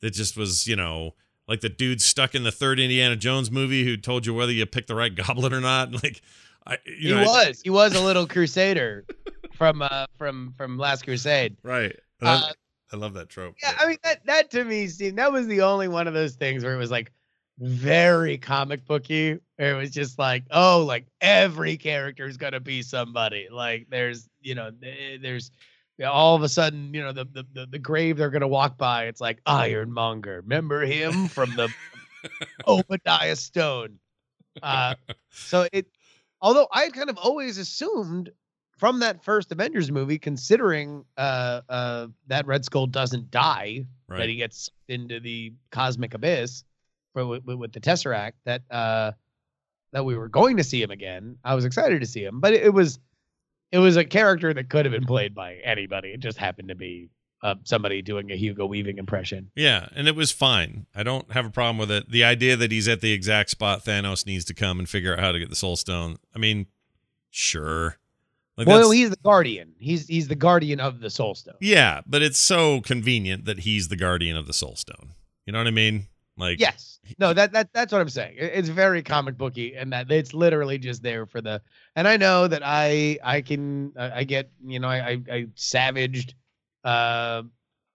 [SPEAKER 1] that just was, you know, like the dude stuck in the third Indiana Jones movie who told you whether you picked the right goblet or not? Like, I, you
[SPEAKER 2] he
[SPEAKER 1] know, I-
[SPEAKER 2] was. He was a little crusader from uh from from Last Crusade.
[SPEAKER 1] right.
[SPEAKER 2] Uh,
[SPEAKER 1] I love that trope.
[SPEAKER 2] Yeah, I mean that that to me seemed that was the only one of those things where it was like very comic booky. Where it was just like, oh, like every character is gonna be somebody. Like there's you know there's all of a sudden you know the the the, the grave they're gonna walk by. It's like Ironmonger. Remember him from the Obadiah Stane. Uh, so it, although I had kind of always assumed from that first Avengers movie, considering uh, uh, that Red Skull doesn't die,
[SPEAKER 1] Right.
[SPEAKER 2] that he gets into the cosmic abyss for with, with, with the Tesseract, that uh, that we were going to see him again. I was excited to see him, but it, it was it was a character that could have been played by anybody. It just happened to be uh, somebody doing a Hugo Weaving impression.
[SPEAKER 1] Yeah, and it was fine. I don't have a problem with it. The idea that he's at the exact spot Thanos needs to come and figure out how to get the Soul Stone. I mean, sure. Like
[SPEAKER 2] well, he's the guardian. He's he's the guardian of the Soul Stone.
[SPEAKER 1] yeah, but it's so convenient that he's the guardian of the Soul Stone. You know what I mean? Like,
[SPEAKER 2] Yes. No, that that that's what I'm saying. It's very comic booky, and that it's literally just there for the. And I know that I I can I I get you know I I, I savaged, uh,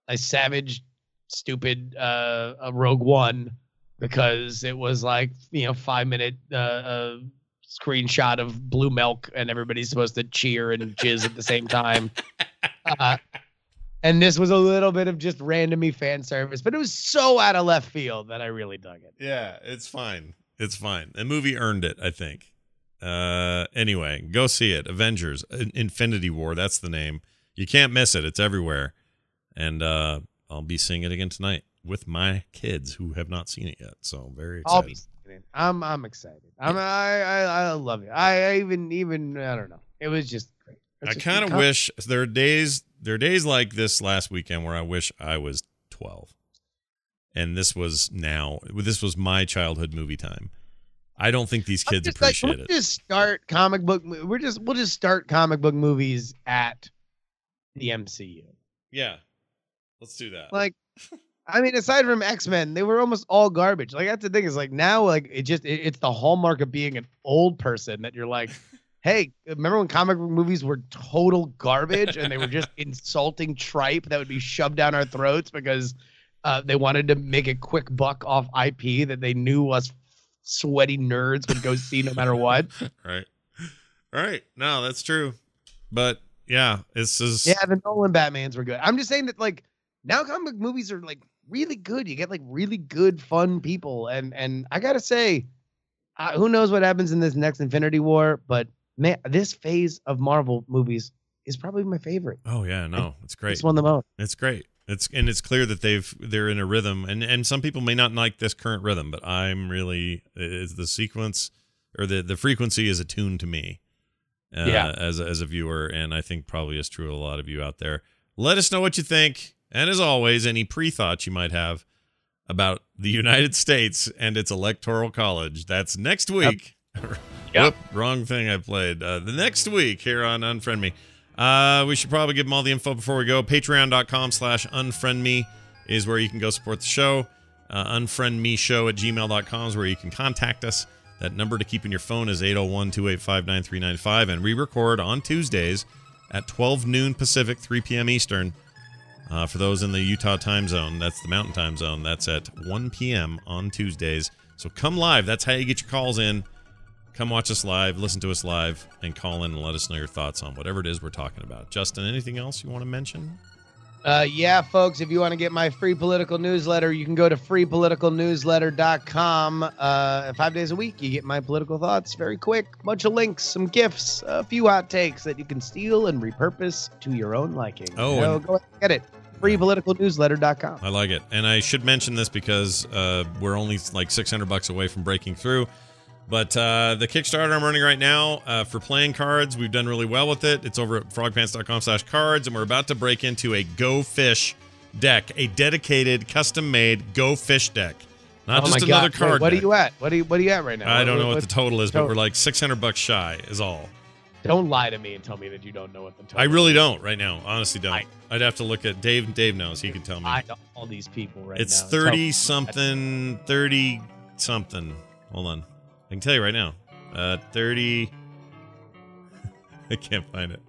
[SPEAKER 2] I savaged stupid uh a Rogue One because it was like you know five minute uh, uh screenshot of blue milk and everybody's supposed to cheer and jizz at the same time. Uh, and this was a little bit of just randomy fan service, but it was so out of left field that I really dug it.
[SPEAKER 1] Yeah, it's fine. It's fine. The movie earned it, I think. Uh, anyway, go see it. Avengers, Infinity War. That's the name. You can't miss it. It's everywhere. And uh, I'll be seeing it again tonight with my kids who have not seen it yet. So I'm very
[SPEAKER 2] I'll
[SPEAKER 1] excited.
[SPEAKER 2] be seeing it. I'm I'm excited. I'm I, I I love it. I, I even even I don't know. It was just great. It's
[SPEAKER 1] I kind of wish there are days there are days like this last weekend where I wish I was 12. And this was now this was my childhood movie time. I don't think these kids
[SPEAKER 2] just like,
[SPEAKER 1] appreciate
[SPEAKER 2] we'll
[SPEAKER 1] it.
[SPEAKER 2] Just start comic book. We're just we'll just start comic book movies at the MCU.
[SPEAKER 1] Yeah. Let's do that.
[SPEAKER 2] Like, I mean, aside from X Men, they were almost all garbage. Like that's the thing is like now, like it just it, it's the hallmark of being an old person that you're like, hey, remember when comic book movies were total garbage and they were just insulting tripe that would be shoved down our throats because uh, they wanted to make a quick buck off IP that they knew us sweaty nerds would go see no matter what.
[SPEAKER 1] right. Right. No, that's true. But yeah, this is
[SPEAKER 2] Yeah, the Nolan Batmans were good. I'm just saying that like now comic book movies are like really good. You get like really good, fun people, and and I gotta say, uh, who knows what happens in this next Infinity War? But man, this phase of Marvel movies is probably my favorite.
[SPEAKER 1] Oh yeah, no, it's great.
[SPEAKER 2] This one of the most.
[SPEAKER 1] It's great. It's and it's clear that they've they're in a rhythm, and and some people may not like this current rhythm, but I'm really is the sequence or the the frequency is attuned to me. Uh,
[SPEAKER 2] Yeah.
[SPEAKER 1] as a, as a viewer, and I think probably is true of a lot of you out there. Let us know what you think, and as always, any pre thoughts you might have about the United States and its electoral college. That's next week. Whoop, wrong thing I played. Uh, the next week here on Unfriend Me. Uh, we should probably give them all the info before we go. Patreon.com slash unfriend me is where you can go support the show. Uh, unfriendmeshow at gmail.com is where you can contact us. That number to keep in your phone is 801 285 9395. And we record on Tuesdays at 12 noon Pacific, 3 p.m. Eastern. Uh, for those in the Utah time zone, that's the mountain time zone. That's at 1 p.m. on Tuesdays. So come live. That's how you get your calls in. Come watch us live, listen to us live, and call in and let us know your thoughts on whatever it is we're talking about. Justin, anything else you want to mention?
[SPEAKER 2] Uh, yeah, folks, if you want to get my free political newsletter, you can go to freepoliticalnewsletter.com. Uh, five days a week, you get my political thoughts very quick. Bunch of links, some gifts, a few hot takes that you can steal and repurpose to your own liking.
[SPEAKER 1] Oh,
[SPEAKER 2] So go ahead and get it. Freepoliticalnewsletter.com.
[SPEAKER 1] I like it, and I should mention this because uh, we're only like 600 bucks away from breaking through. But uh, the Kickstarter I'm running right now uh, for playing cards, we've done really well with it. It's over at frogpants.com/cards, and we're about to break into a Go Fish deck, a dedicated, custom-made Go Fish deck, not
[SPEAKER 2] oh
[SPEAKER 1] just another
[SPEAKER 2] God.
[SPEAKER 1] card.
[SPEAKER 2] Wait, what
[SPEAKER 1] deck.
[SPEAKER 2] are you at? What are you What are you at right now?
[SPEAKER 1] I don't know what
[SPEAKER 2] what
[SPEAKER 1] the total is, but we're like 600 bucks shy is all.
[SPEAKER 2] Don't lie to me and tell me that you don't know what the total
[SPEAKER 1] I really
[SPEAKER 2] is.
[SPEAKER 1] don't right now. Honestly, don't.
[SPEAKER 2] I-
[SPEAKER 1] I'd have to look at Dave. Dave knows. He could tell me.
[SPEAKER 2] I know all these people right now.
[SPEAKER 1] it's
[SPEAKER 2] thirty
[SPEAKER 1] something. Thirty something. Hold on. I can tell you right now. Uh, thirty. I can't find it.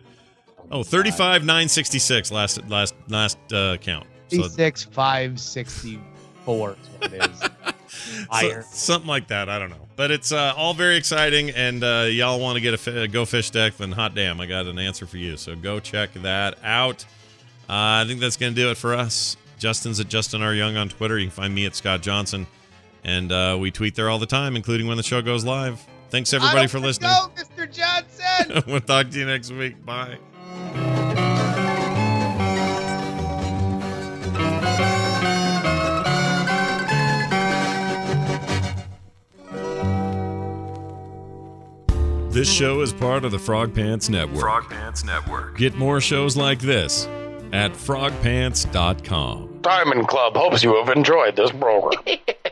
[SPEAKER 1] Oh, 35 966 last last last uh, count. So,
[SPEAKER 2] 56, 564 is what it is.
[SPEAKER 1] so-
[SPEAKER 2] Higher.
[SPEAKER 1] something like that. I don't know, but it's uh, all very exciting. And uh, y'all want to get a fi- go fish deck? Then hot damn, I got an answer for you. So go check that out. Uh, I think that's gonna do it for us. Justin's at Justin R Young on Twitter. You can find me at Scott Johnson, and uh, we tweet there all the time, including when the show goes live. Thanks everybody
[SPEAKER 2] I
[SPEAKER 1] for
[SPEAKER 2] don't
[SPEAKER 1] listening.
[SPEAKER 2] Go, Mr. Johnson.
[SPEAKER 1] we'll talk to you next week. Bye. This show is part of the Frog Pants Network.
[SPEAKER 10] Frog Pants Network.
[SPEAKER 1] Get more shows like this at frogpants.com.
[SPEAKER 11] Diamond Club hopes you have enjoyed this program.